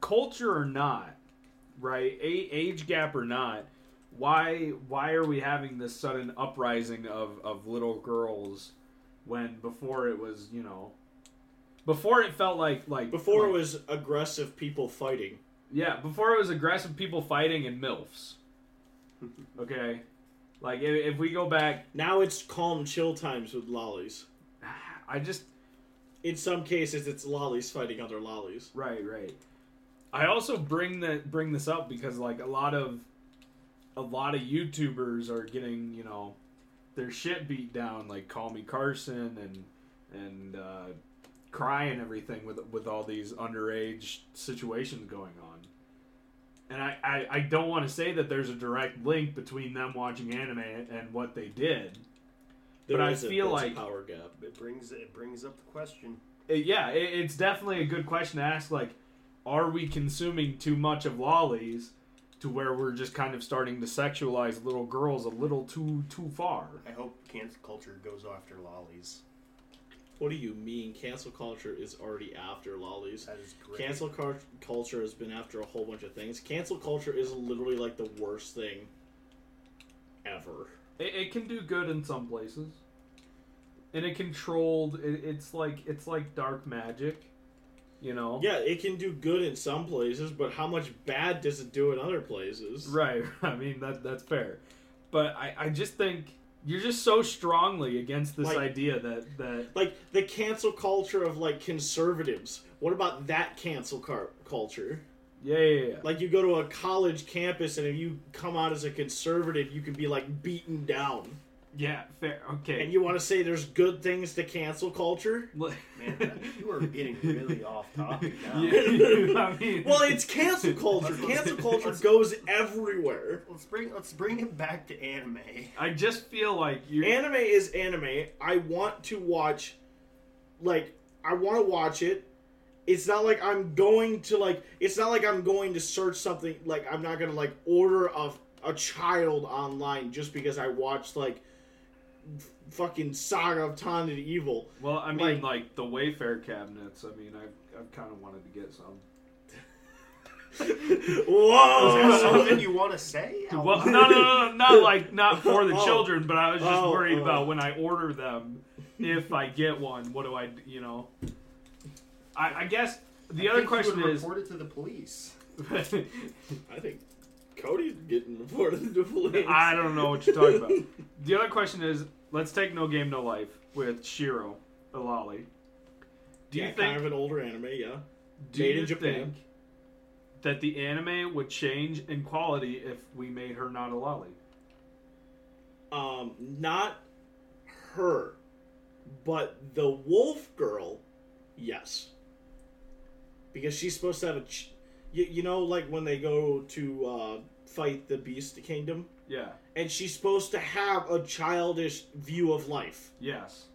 culture or not, right? A- age gap or not, why why are we having this sudden uprising of of little girls when before it was, you know, before it felt like like Before like- it was aggressive people fighting. yeah, before it was aggressive people fighting and milfs. Okay, like if, if we go back, Now it's calm chill times with lollies. I just In some cases, it's lollies fighting other lollies. Right, right. I also bring that bring this up because like a lot of a lot of YouTubers are getting you know their shit beat down, like Call Me Carson and and uh, Cry and everything with with all these underage situations going on. And I, I, I don't want to say that there's a direct link between them watching anime and what they did. There But I is a- feel there's a like- power gap. It brings it brings up the question. It- yeah, it, it's definitely a good question to ask. Like, are we consuming too much of lollies to where we're just kind of starting to sexualize little girls a little too too far? I hope cancel culture goes after lollies. What do you mean? Cancel culture is already after lollies. That is great. Cancel cul- culture has been after a whole bunch of things. Cancel culture is literally like the worst thing ever. It, it can do good in some places. and it controlled, it, it's like it's like dark magic, you know. Yeah, it can do good in some places, but how much bad does it do in other places? Right. I mean that that's fair, but I I just think you're just so strongly against this Like- idea that that Like the cancel culture of like conservatives. What about that cancel car- culture? yeah yeah yeah. Like you go to a college campus and if you come out as a conservative, you can be like beaten down. Yeah, fair. Okay. And you want to say there's good things to cancel culture? Man, you are getting really off topic now. yeah, I mean, Well, it's cancel culture. Cancel culture goes everywhere. Let's bring let's bring it back to anime. I just feel like you. Anime is anime. I want to watch like I want to watch it. It's not like I'm going to like it's not like I'm going to search something like I'm not going to like order a a child online just because I watched like f- fucking Saga of Tanya the Evil. well, I mean, like- like, the Wayfair cabinets. I mean, I've I've kind of wanted to get some. Is that Whoa! something you want to say? Well, no, no, no, no, not like not for the Oh. children, but I was just Oh, worried oh. about when I order them. If I get one, what do I, you know? I, I guess the I other think you question would is. report it to the police. I think Cody's getting reported to police. I don't know what you're talking about. The other question is, let's take No Game No Life with Shiro Alali. Do you think kind of an older anime? Yeah. do made you in Japan. think that the anime would change in quality if we made her not a lolly? Um, not her, but the wolf girl, yes. Because she's supposed to have a, ch- you, you know, like when they go to uh, fight the Beast Kingdom, Yeah. and she's supposed to have a childish view of life. Yes.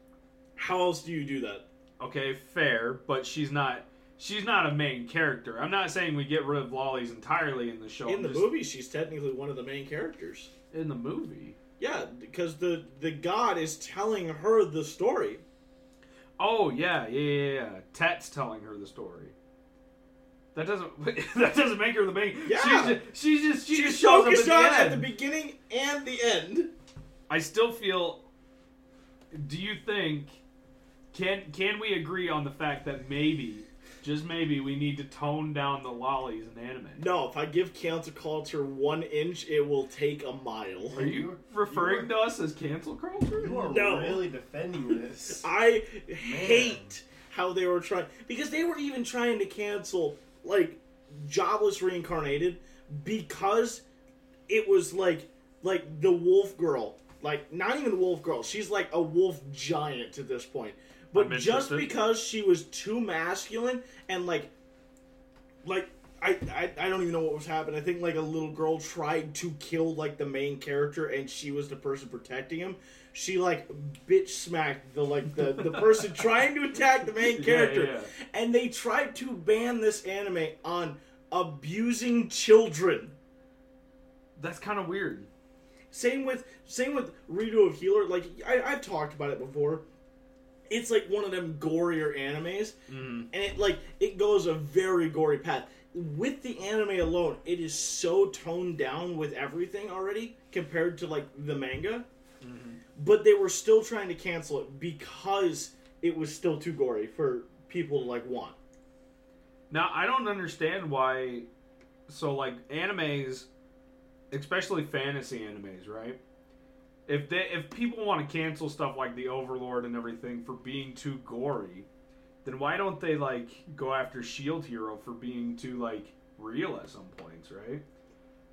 How else do you do that? Okay, fair, but she's not. She's not a main character. I'm not saying we get rid of lollies entirely in the show. In the just- movie, she's technically one of the main characters. in the movie. Yeah, because the the god is telling her the story. Oh yeah, yeah, yeah, yeah. Tet's telling her the story. That doesn't that doesn't make her the main. Yeah. she's just, she's just she She's just shows up at focused the on end. at the beginning and the end. I still feel. Do you think can can we agree on the fact that maybe, just maybe, we need to tone down the lollies in anime? No, if I give cancel culture one inch, it will take a mile. Are you referring to us as cancel culture? You are No. really defending this. I hate how they were trying because they were even trying to cancel like jobless reincarnated because it was like like the wolf girl like not even wolf girl she's like a wolf giant to this point but I'm just interested. because she was too masculine and like like I, I I don't even know what was happening. I think like a little girl tried to kill like the main character and she was the person protecting him. She like bitch smacked the like the, the person trying to attack the main Yeah, character. yeah. And they tried to ban this anime on abusing children. That's kind of weird. Same with same with Redo of Healer. Like I, I've talked about it before. It's like one of them gorier animes, Mm. and it like it goes a very gory path. With the anime alone, it is so toned down with everything already compared to like the manga. But they were still trying to cancel it because it was still too gory for people to like want. Now I don't understand why. So like animes, especially fantasy animes, right? If they if people want to cancel stuff like the Overlord and everything for being too gory, then why don't they like go after Shield Hero for being too like real at some points, right?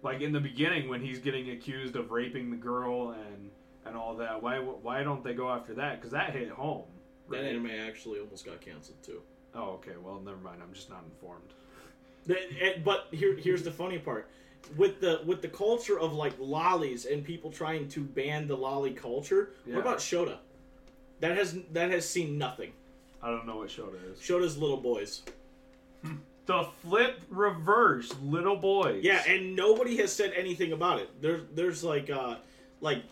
Like in the beginning when he's getting accused of raping the girl and and all that. Why why don't they go after that? Because that hit home. That anime actually almost got canceled too. Oh, okay. Well, never mind. I'm just not informed. But here, here's the funny part: with the with the culture of like lollies and people trying to ban the lolly culture. Yeah. What about Shota? That has that has seen nothing. I don't know what Shota is. Shota's little boys. The flip reverse, little boys. Yeah, and nobody has said anything about it. There's there's like uh like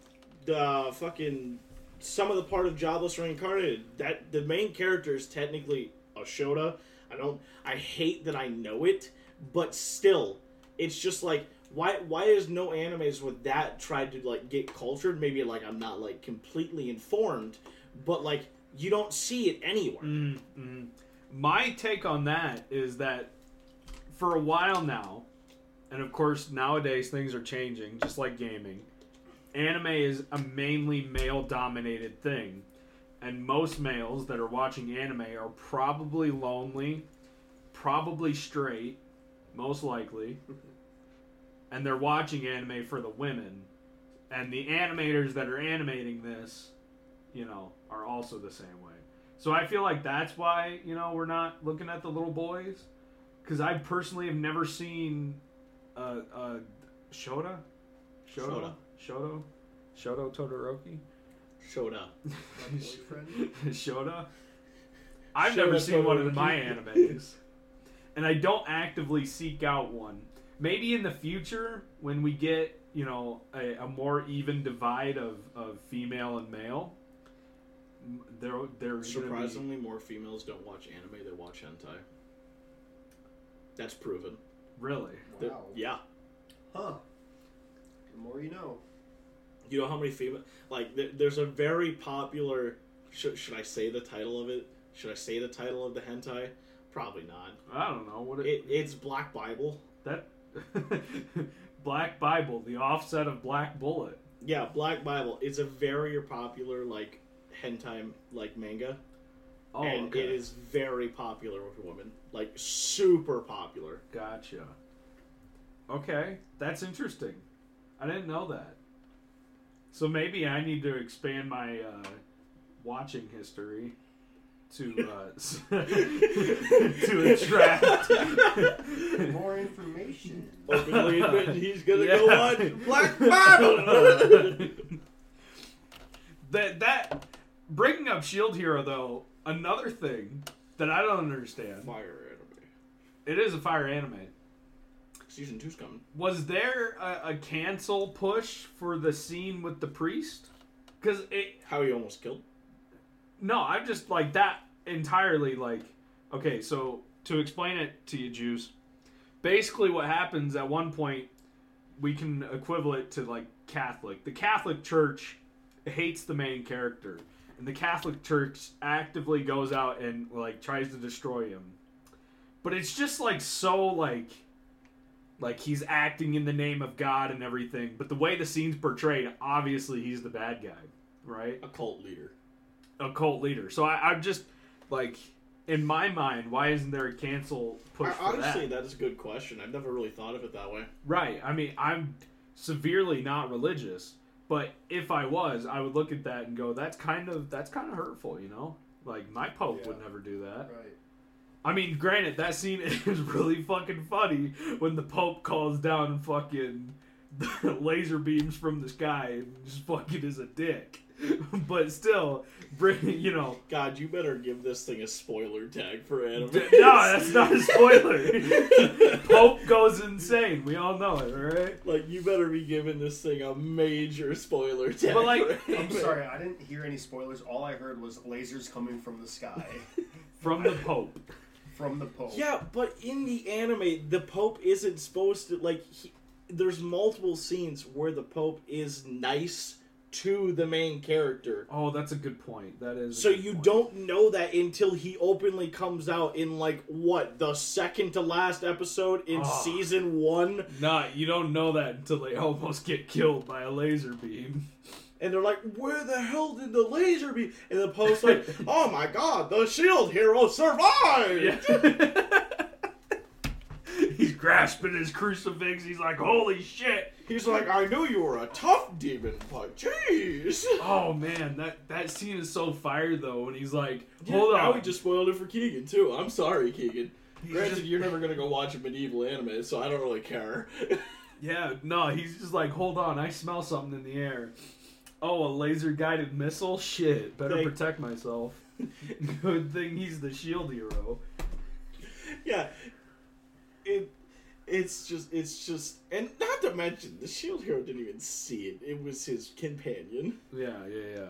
the fucking some of the part of Jobless Reincarnated that the main character is technically a Shota. I don't I hate that I know it, but still, it's just like why why is no animes with that tried to like get cultured? Maybe like I'm not like completely informed, but like you don't see it anywhere. Mhm, mhm. My take on that is that for a while now, and of course nowadays things are changing, just like gaming. Anime is a mainly male-dominated thing, and most males that are watching anime are probably lonely, probably straight, most likely, and they're watching anime for the women. And the animators that are animating this, you know, are also the same way. So I feel like that's why, you know, we're not looking at the little boys. Because I personally have never seen uh, uh, Shota? Shota? Shoto? Shoto Todoroki? Shota. My boyfriend. Shota? I've Shota never seen one in my animes. And I don't actively seek out one. Maybe in the future, when we get, you know, a, a more even divide of, of female and male, m- there, there's gonna be- Surprisingly, more females don't watch anime; they watch hentai. That's proven. Really? They're- Wow. Yeah. Huh. The more you know. You know how many female like there, there's a very popular. Should, should I say the title of it? Should I say the title of the hentai? Probably not. I don't know what it, It, it's Black Bible. that Black Bible, the offset of Black Bullet. Yeah, Black Bible. It's a very popular like hentai like manga, Oh, and okay. it is very popular with women. Like super popular. Gotcha. Okay, that's interesting. I didn't know that. So maybe I need to expand my uh, watching history to uh, to attract. More information. Openly admit he's gonna Yeah. go watch Black Bible. that that bringing up Shield Hero though, another thing that I don't understand. Fire anime. It is a fire anime. Season two's coming. Was there a, a cancel push for the scene with the priest? Because it How he almost killed. No, I'm just like that entirely like okay, so to explain it to you Juice, basically what happens at one point we can equivalent to like Catholic. The Catholic Church hates the main character. And the Catholic Church actively goes out and like tries to destroy him. But it's just like so like like he's acting in the name of God and everything. But the way the scene's portrayed, obviously he's the bad guy, right? A cult leader. a cult leader. So I, I'm just like, in my mind, why isn't there a cancel push I, for honestly, that? that is a good question. I've never really thought of it that way. Right. I mean, I'm severely not religious, but if I was, I would look at that and go, "That's kind of that's kind of hurtful," you know. Like my pope would never do that. Right. I mean, granted, that scene is really fucking funny when the Pope calls down fucking laser beams from the sky and just fucking is a dick. but still, bring you know. God, you better give this thing a spoiler tag for anime. D- no, that's not a spoiler. Pope goes insane. We all know it, all right? like you better be giving this thing a major spoiler tag. But, like, for I'm sorry, I didn't hear any spoilers. All I heard was lasers coming from the sky From the Pope. From the Pope. Yeah, but in the anime, the Pope isn't supposed to like. He, there's multiple scenes where the Pope is nice to the main character. Oh, that's a good point. That is. So you point. don't know that until he openly comes out in like what the second to last episode in Ah. season one, Nah, you don't know that until they almost get killed by a laser beam. And they're like, "Where the hell did the laser be?" And the post like, "Oh my God, the Shield hero survived!" Yeah. He's grasping his crucifix. He's like, "Holy shit!" He's like, "I knew you were a tough demon, but jeez." Oh man, that that scene is so fire though. And he's like, Yeah, "Hold now on," we just spoiled it for Keegan too. I'm sorry, Keegan. He's Granted, just- you're never gonna go watch a medieval anime, so I don't really care. yeah, no, he's just like, "Hold on, I smell something in the air." Oh, a laser guided missile. Shit, better Thank- protect myself. Good thing he's the shield hero. yeah, it it's just it's just and not to mention the shield hero didn't even see it. It was his companion. Yeah, yeah, yeah.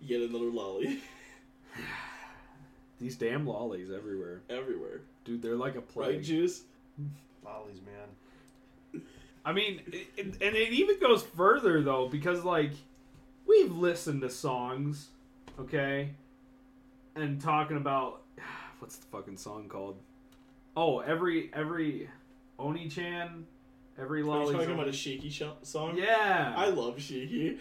Yet another lolly These damn lollies everywhere, everywhere. dude. They're like a plague. Right, Juice? Lollies, man. I mean, it, it- and it even goes further though, because like we've listened to songs, okay, and talking about what's the fucking song called? Oh, every every Oni-chan, every Are you lolly. talking about a Shiki sh- song? yeah, I love Shiki.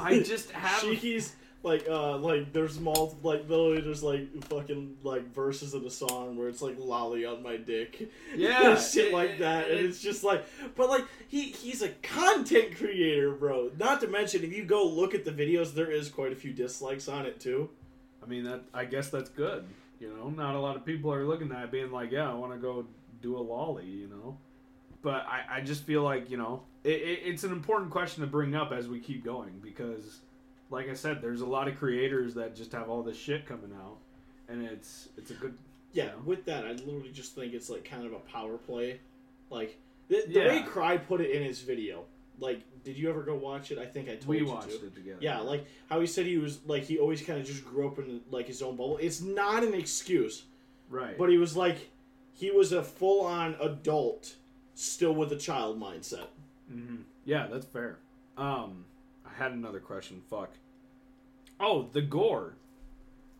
I just have- Shiki's like uh like there's multiple like literally there's like fucking like verses of the song where it's like lolly on my dick. Yeah, shit it- like that, and it- it's just like, but like he he's a content creator, bro. Not to mention, if you go look at the videos, there is quite a few dislikes on it too. I mean that. I guess that's good. You know, not a lot of people are looking at it being like, yeah, I want to go do a lolly. You know, but I, I just feel like you know it, it, it's an important question to bring up as we keep going because, like I said, there's a lot of creators that just have all this shit coming out, and it's it's a good. Yeah, you know? with that, I literally just think it's like kind of a power play, like the, the way Cry put it in his video. Like, did you ever go watch it? I think I told we you watched to. it together. Yeah, like how he said he was like he always kind of just grew up in like his own bubble. It's not an excuse, right. but he was like he was a full on adult, still with a child mindset. hmm Yeah, that's fair. Um, I had another question. Fuck. Oh, the gore.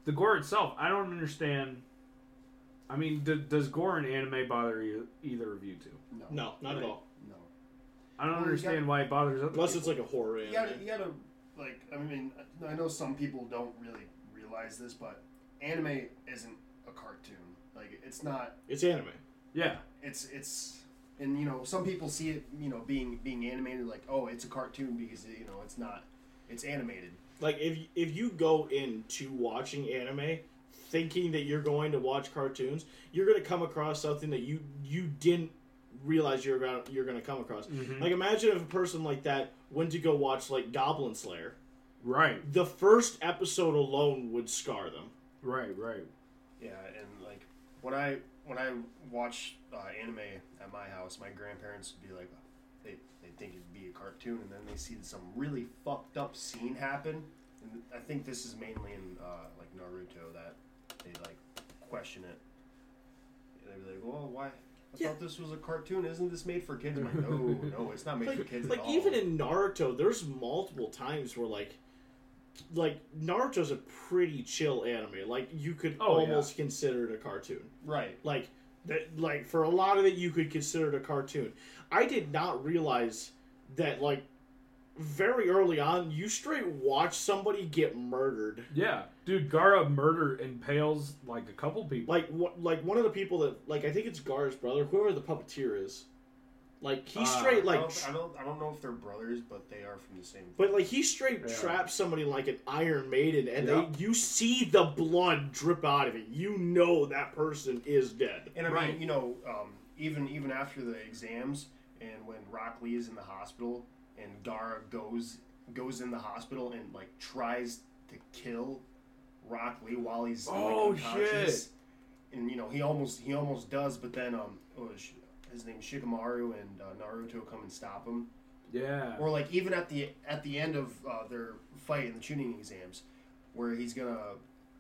The gore itself, I don't understand. I mean, d- does gore in anime bother you, either of you two? No. No, not at all. No. I don't Well, you understand got- why it bothers other Unless it's people. like a horror You anime. gotta, you gotta, like, I mean, I know some people don't really realize this, but anime isn't a cartoon. Like, it's not. It's anime. yeah, It's it's, and you know, some people see it, you know, being being animated, like, oh, it's a cartoon because you know it's not, it's animated. Like if if you go into watching anime thinking that you're going to watch cartoons, you're going to come across something that you you didn't realize you're going you're going to come across. Mhm. Like imagine if a person like that went to go watch like Goblin Slayer. right, The first episode alone would scar them. right, right. Yeah, and like when I when I watch uh, anime at my house, my grandparents would be like, they they think it'd be a cartoon, and then they see some really fucked up scene happen. And I think this is mainly in uh, like Naruto that they like question it. They'd be like, "Well, why?" I Yeah. thought this was a cartoon. Isn't this made for kids? I'm like, no, no, it's not made for kids like at all. even in Naruto, there's multiple times where like, like Naruto's a pretty chill anime. Like you could Oh, yeah. almost consider it a cartoon. right. Like that, like for a lot of it, you could consider it a cartoon. I did not realize that like very early on, you straight watch somebody get murdered. Yeah, dude, Gaara murder impales like a couple people. Like what? Like one of the people that like I think it's Gaara's brother, whoever the puppeteer is. Like he Ah, straight I like don't, I don't, I don't know if they're brothers, but they are from the same. But like he straight Yeah. traps somebody like an Iron Maiden, and Yeah. they you see the blood drip out of it. You know that person is dead. And I Right. mean, you know, um, even even after the exams, and when Rock Lee is in the hospital, and Gaara goes goes in the hospital and like tries to kill Rock Lee while he's like, Oh, unconscious. shit. And you know he almost he almost does, but then um, oh, his name is Shikamaru and uh, Naruto come and stop him. yeah, Or like even at the at the end of uh, their fight in the Chunin exams, where he's gonna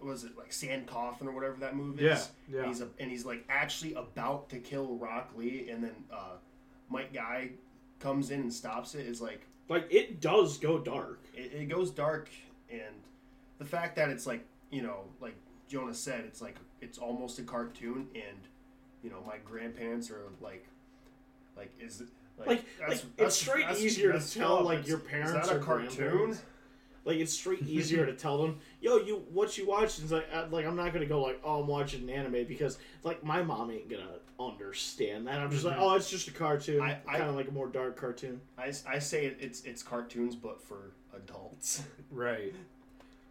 was it like Sand Coffin or whatever that move yeah, is. yeah. And he's a, and he's like actually about to kill Rock Lee, and then uh, Might Guy comes in and stops it. Is like Like it does go dark. it, it goes dark, and the fact that it's like you know like Jonah said, it's like it's almost a cartoon, and you know my grandparents are like like is it. Like- like, it's straight easier to tell, like, your is parents that or a cartoon? Grandparents. Like it's straight easier to tell them, yo, you what you watched? It's like uh, like I'm not gonna go like, oh, I'm watching an anime because like my mom ain't gonna understand that. I'm just like, Mhm. oh, it's just a cartoon, I- I- kind of like a more dark cartoon. I, I say it, it's it's cartoons, but for adults. Right.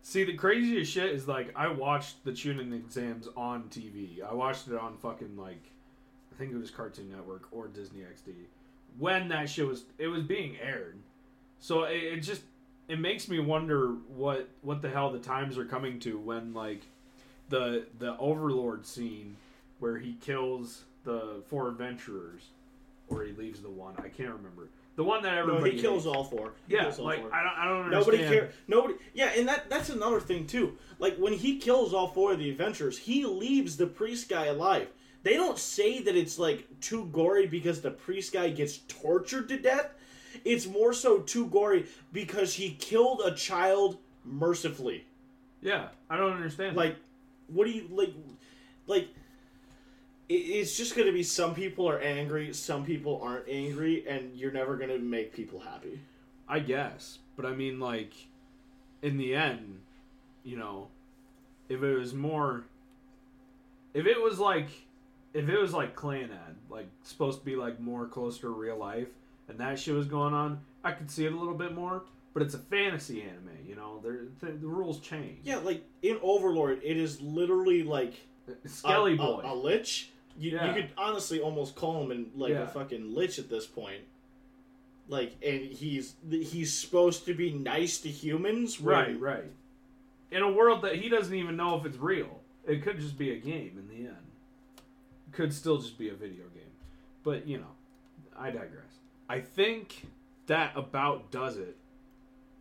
See, the craziest shit is like I watched the Chunin exams on TV. I watched it on fucking like, I think it was Cartoon Network or Disney XD when that shit was it was being aired. So it, it just it makes me wonder what what the hell the times are coming to when like the the Overlord scene where he kills the four adventurers or he leaves the one I can't remember the one that No, everybody he kills hates. all four. He Yeah, all like four. I don't I don't Nobody understand. care. Nobody. Yeah, and that that's another thing too. Like when he kills all four of the adventurers, he leaves the priest guy alive. They don't say that it's like too gory because the priest guy gets tortured to death. It's more so too gory because he killed a child mercifully. Yeah, I don't understand. Like, what do you like? Like, it's just going to be some people are angry, some people aren't angry, and you're never going to make people happy. I guess, but I mean, like, in the end, you know, if it was more, if it was like, if it was like Clan Clannad, like supposed to be like more close to real life, and that shit was going on, I could see it a little bit more. But it's a fantasy anime, you know. There, the, the rules change. Yeah, like in Overlord, it is literally like Skelly a, boy. a, a lich. You, Yeah. you could honestly almost call him an, like Yeah. a fucking lich at this point. Like, and he's he's supposed to be nice to humans, right, right. In a world that he doesn't even know if it's real, it could just be a game in the end. Could still just be a video game. But, you know, I digress. I think that about does it.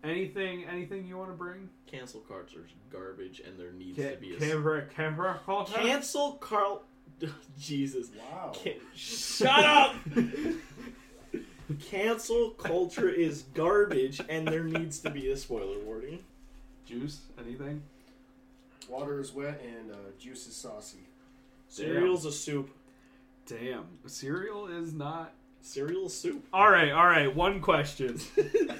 Anything anything you want to bring? Cancel cards are garbage, and there needs Ca- to be a Canberra, Canberra culture? cancel Carl. Jesus, Wow. Can- shut up. Cancel culture is garbage, and there needs to be a spoiler warning. Juice? Anything? Water is wet and uh, juice is saucy. Cereal's a soup. Damn. Cereal is not. Cereal's soup. All right, all right. One question.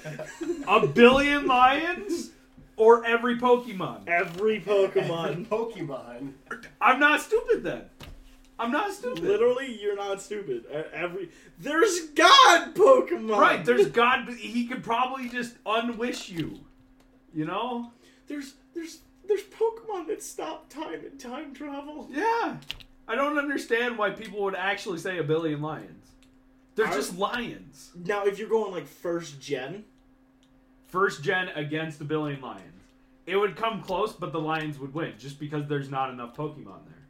a billion lions or every Pokemon? Every Pokemon. Pokemon. I'm not stupid then. I'm not stupid. Literally, you're not stupid. E- Every there's God Pokemon. Right, there's God. He could probably just unwish you. You know? there's there's there's Pokemon that stop time and time travel. Yeah. I don't understand why people would actually say a billion lions. They're I- just lions. Now, if you're going like first gen, First gen against the billion lions. It would come close, but the lions would win just because there's not enough Pokemon there.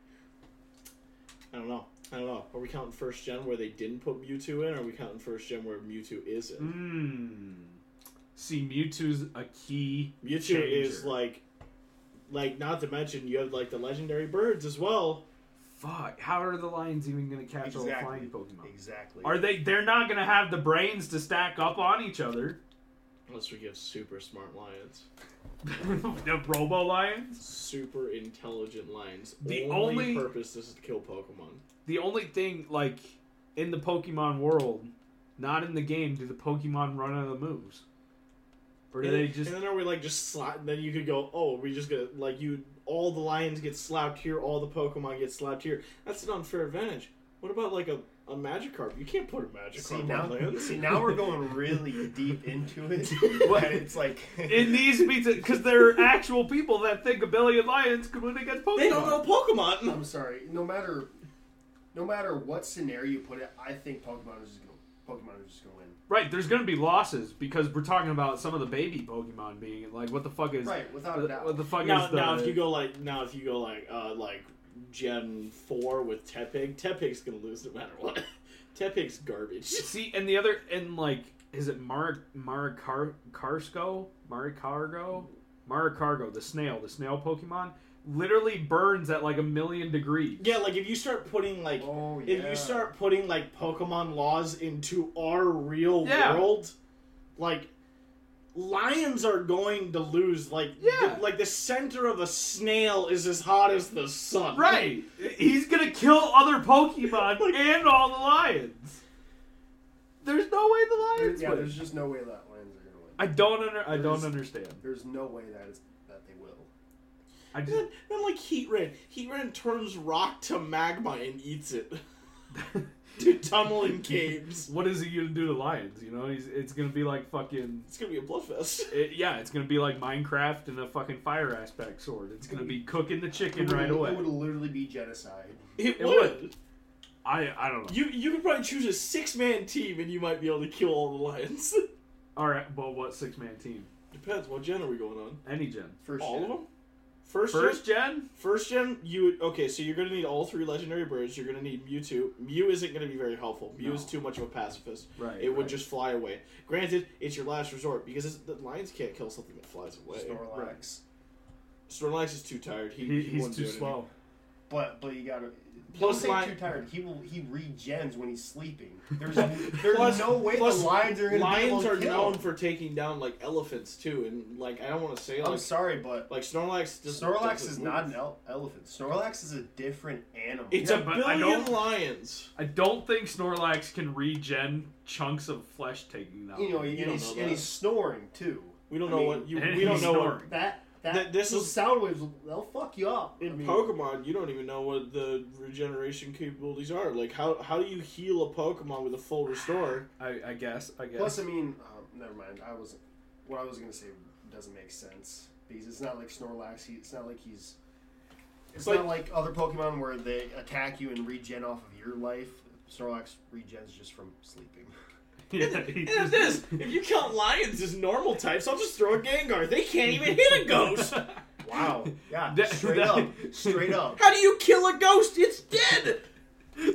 I don't know. I don't know. Are we counting first gen where they didn't put Mewtwo in, or are we counting first gen where Mewtwo is in? Hmm. See, Mewtwo's a key. Mewtwo changer. is like, like not to mention you have like the legendary birds as well. Fuck. How are the Lions even going to catch all the flying Pokemon? Exactly. Are they? They're not going to have the brains to stack up on each other. Unless we get super smart lions, the Robo Lions. super intelligent lions. The only, only- purpose is to kill Pokemon. The only thing, like, in the Pokemon world, not in the game, do the Pokemon run out of moves? Or do and, they just. and then are we like just slap? Then you could go, oh, we just gonna like you. All the lions get slapped here. All the Pokemon get slapped here. That's an unfair advantage. What about like a a Magikarp? You can't put a Magikarp See on now, land. see now we're going really deep into it. What? it's like It needs to be because there are actual people that think a billion lions could win against Pokemon. They don't know Pokemon. I'm sorry. No matter, no matter what scenario you put it, I think Pokemon is just going. Pokemon is just going to win. Right, there's going to be losses because we're talking about some of the baby Pokemon being like, what the fuck is. Right, without a What, doubt. what the fuck Now, is the. now if you go like now if you go like uh like Gen four with Tepig, Tepig's gonna lose no matter what. Tepig's garbage. See, and the other, and like, is it Mar Maricar Carsco? Maricargo? Maricargo, the snail, the snail Pokemon, literally burns at like a million degrees. Yeah, like if you start putting like oh yeah. if you start putting like Pokemon laws into our real Yeah. world, like lions are going to lose. Like Yeah. the, like the center of a snail is as hot as the sun. Right! He's gonna kill other Pokemon Like- and all the lions. There's no way the There- lions yeah, win. there's just no way that Lions are going to win. I don't under, I don't understand. There's no way that is that they will. I And just then, then like Heatran, Heat Ran turns rock to magma and eats it to tumbling caves. what is he gonna do to lions? You know, he's it's gonna be like fucking It's gonna be a bloodfest. It, yeah, it's gonna be like Minecraft and a fucking fire aspect sword. It's gonna be cooking the chicken would- right away. It would literally be genocide. It, It would. I I don't know. You you could probably choose a six man team and you might be able to kill all the lions. All right, well, what six man team? Depends. What gen are we going on? Any gen. First all gen. of them. First, First gen. gen? First gen. You would okay. So you're gonna need all three legendary birds. You're gonna need Mewtwo. Mew isn't gonna be very helpful. Mew is too much of a pacifist. Right. It would right. just fly away. Granted, it's your last resort because it's, the lions can't kill something that flies away. Snorlax. Snorlax is too tired. He, He, he he's too slow. But but you gotta. Plus Plus, don't li- too tired. He will he regens when he's sleeping. There's there's Plus- no way plus the lions are gonna be able Lions to are kill known for taking down like elephants too, and like I don't want to say I'm sorry, but like Snorlax. Just Snorlax doesn't is move. not an el- elephant. Snorlax is a different animal. It's Yeah, a but I billion don't- lions. I don't think Snorlax can regen chunks of flesh taking them. you know, You and, he's, know and he's snoring too. We don't I know mean, what you. We don't he's know what. That that Th- this those is- sound waves. They'll fuck you up. I in mean, Pokemon. You don't even know what the regeneration capabilities are. Like how how do you heal a Pokemon with a full restore? I, I guess. I guess. Plus, I mean, um, never mind. I was what I was gonna say doesn't make sense because it's not like Snorlax. He, it's not like he's. It's But- not like other Pokemon where they attack you and regen off of your life. Snorlax regens just from sleeping. yeah, he And just- this, if you count lions as normal types, I'll just throw a Gengar. They can't even hit a ghost. Wow. Yeah. That- straight that- up. Straight up. How do you kill a ghost? It's dead.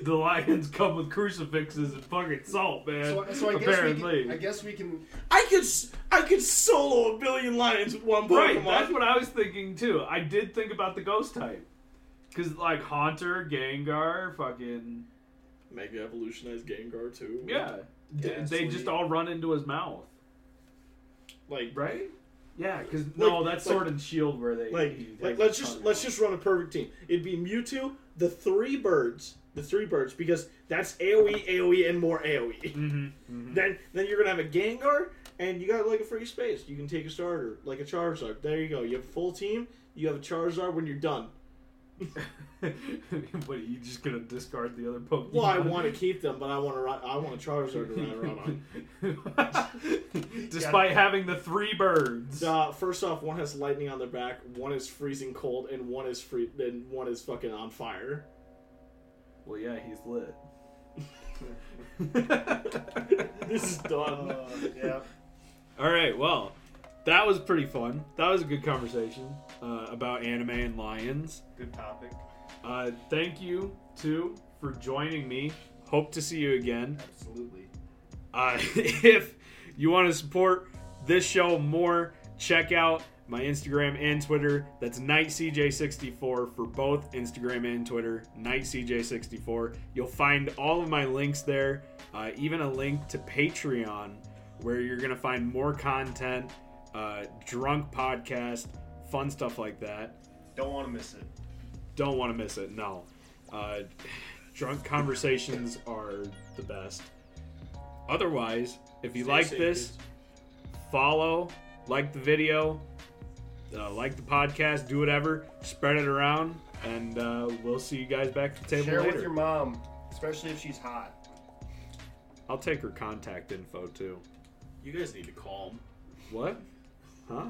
the lions come with crucifixes and fucking salt, man. So, so I guess apparently. can, I guess we can. I could s- I could solo a billion lions with one Pokemon. Right, that's what I was thinking too. I did think about the ghost type. Because, like, Haunter, Gengar, fucking. Mega evolutionized Gengar too. Yeah. D- they just all run into his mouth. Like Right? Yeah, because, no, Like- that's like- Sword and Shield where they. like, he like let's just tongue let's just run a perfect team. It'd be Mewtwo, the three birds, the three birds, because that's AOE, AOE, and more AOE. Mhm, mhm. Then then you're gonna have a Gengar, and you got like a free space. You can take a starter, like a Charizard. There you go. You have a full team. You have a Charizard when you're done. but are you just gonna discard the other Pokemon? Well, I want to keep them, but I want to I want a Charizard to ride around on. Despite having the three birds. Uh, first off, one has lightning on their back, one is freezing cold, and one is free, and one is fucking on fire. Well, yeah, he's lit. This is done. Uh, yeah. All right, well, that was pretty fun. That was a good conversation uh, about anime and lions. Good topic. Uh, thank you to for joining me. Hope to see you again. Absolutely. Uh, if you want to support this show more, check out my Instagram and Twitter. That's NightCJ64 for both Instagram and Twitter. NightCJ64. You'll find all of my links there, uh, even a link to Patreon, where you're going to find more content, uh, drunk podcast, fun stuff like that. Don't want to miss it. Don't want to miss it. No. Uh, drunk conversations are the best. Otherwise, if you Stay like safe, this, kids. follow, like the video, uh, like the podcast, do whatever, spread it around, and uh, we'll see you guys back at the table Share later. with your mom, especially if she's hot. I'll take her contact info too. You guys need to calm. What? Huh?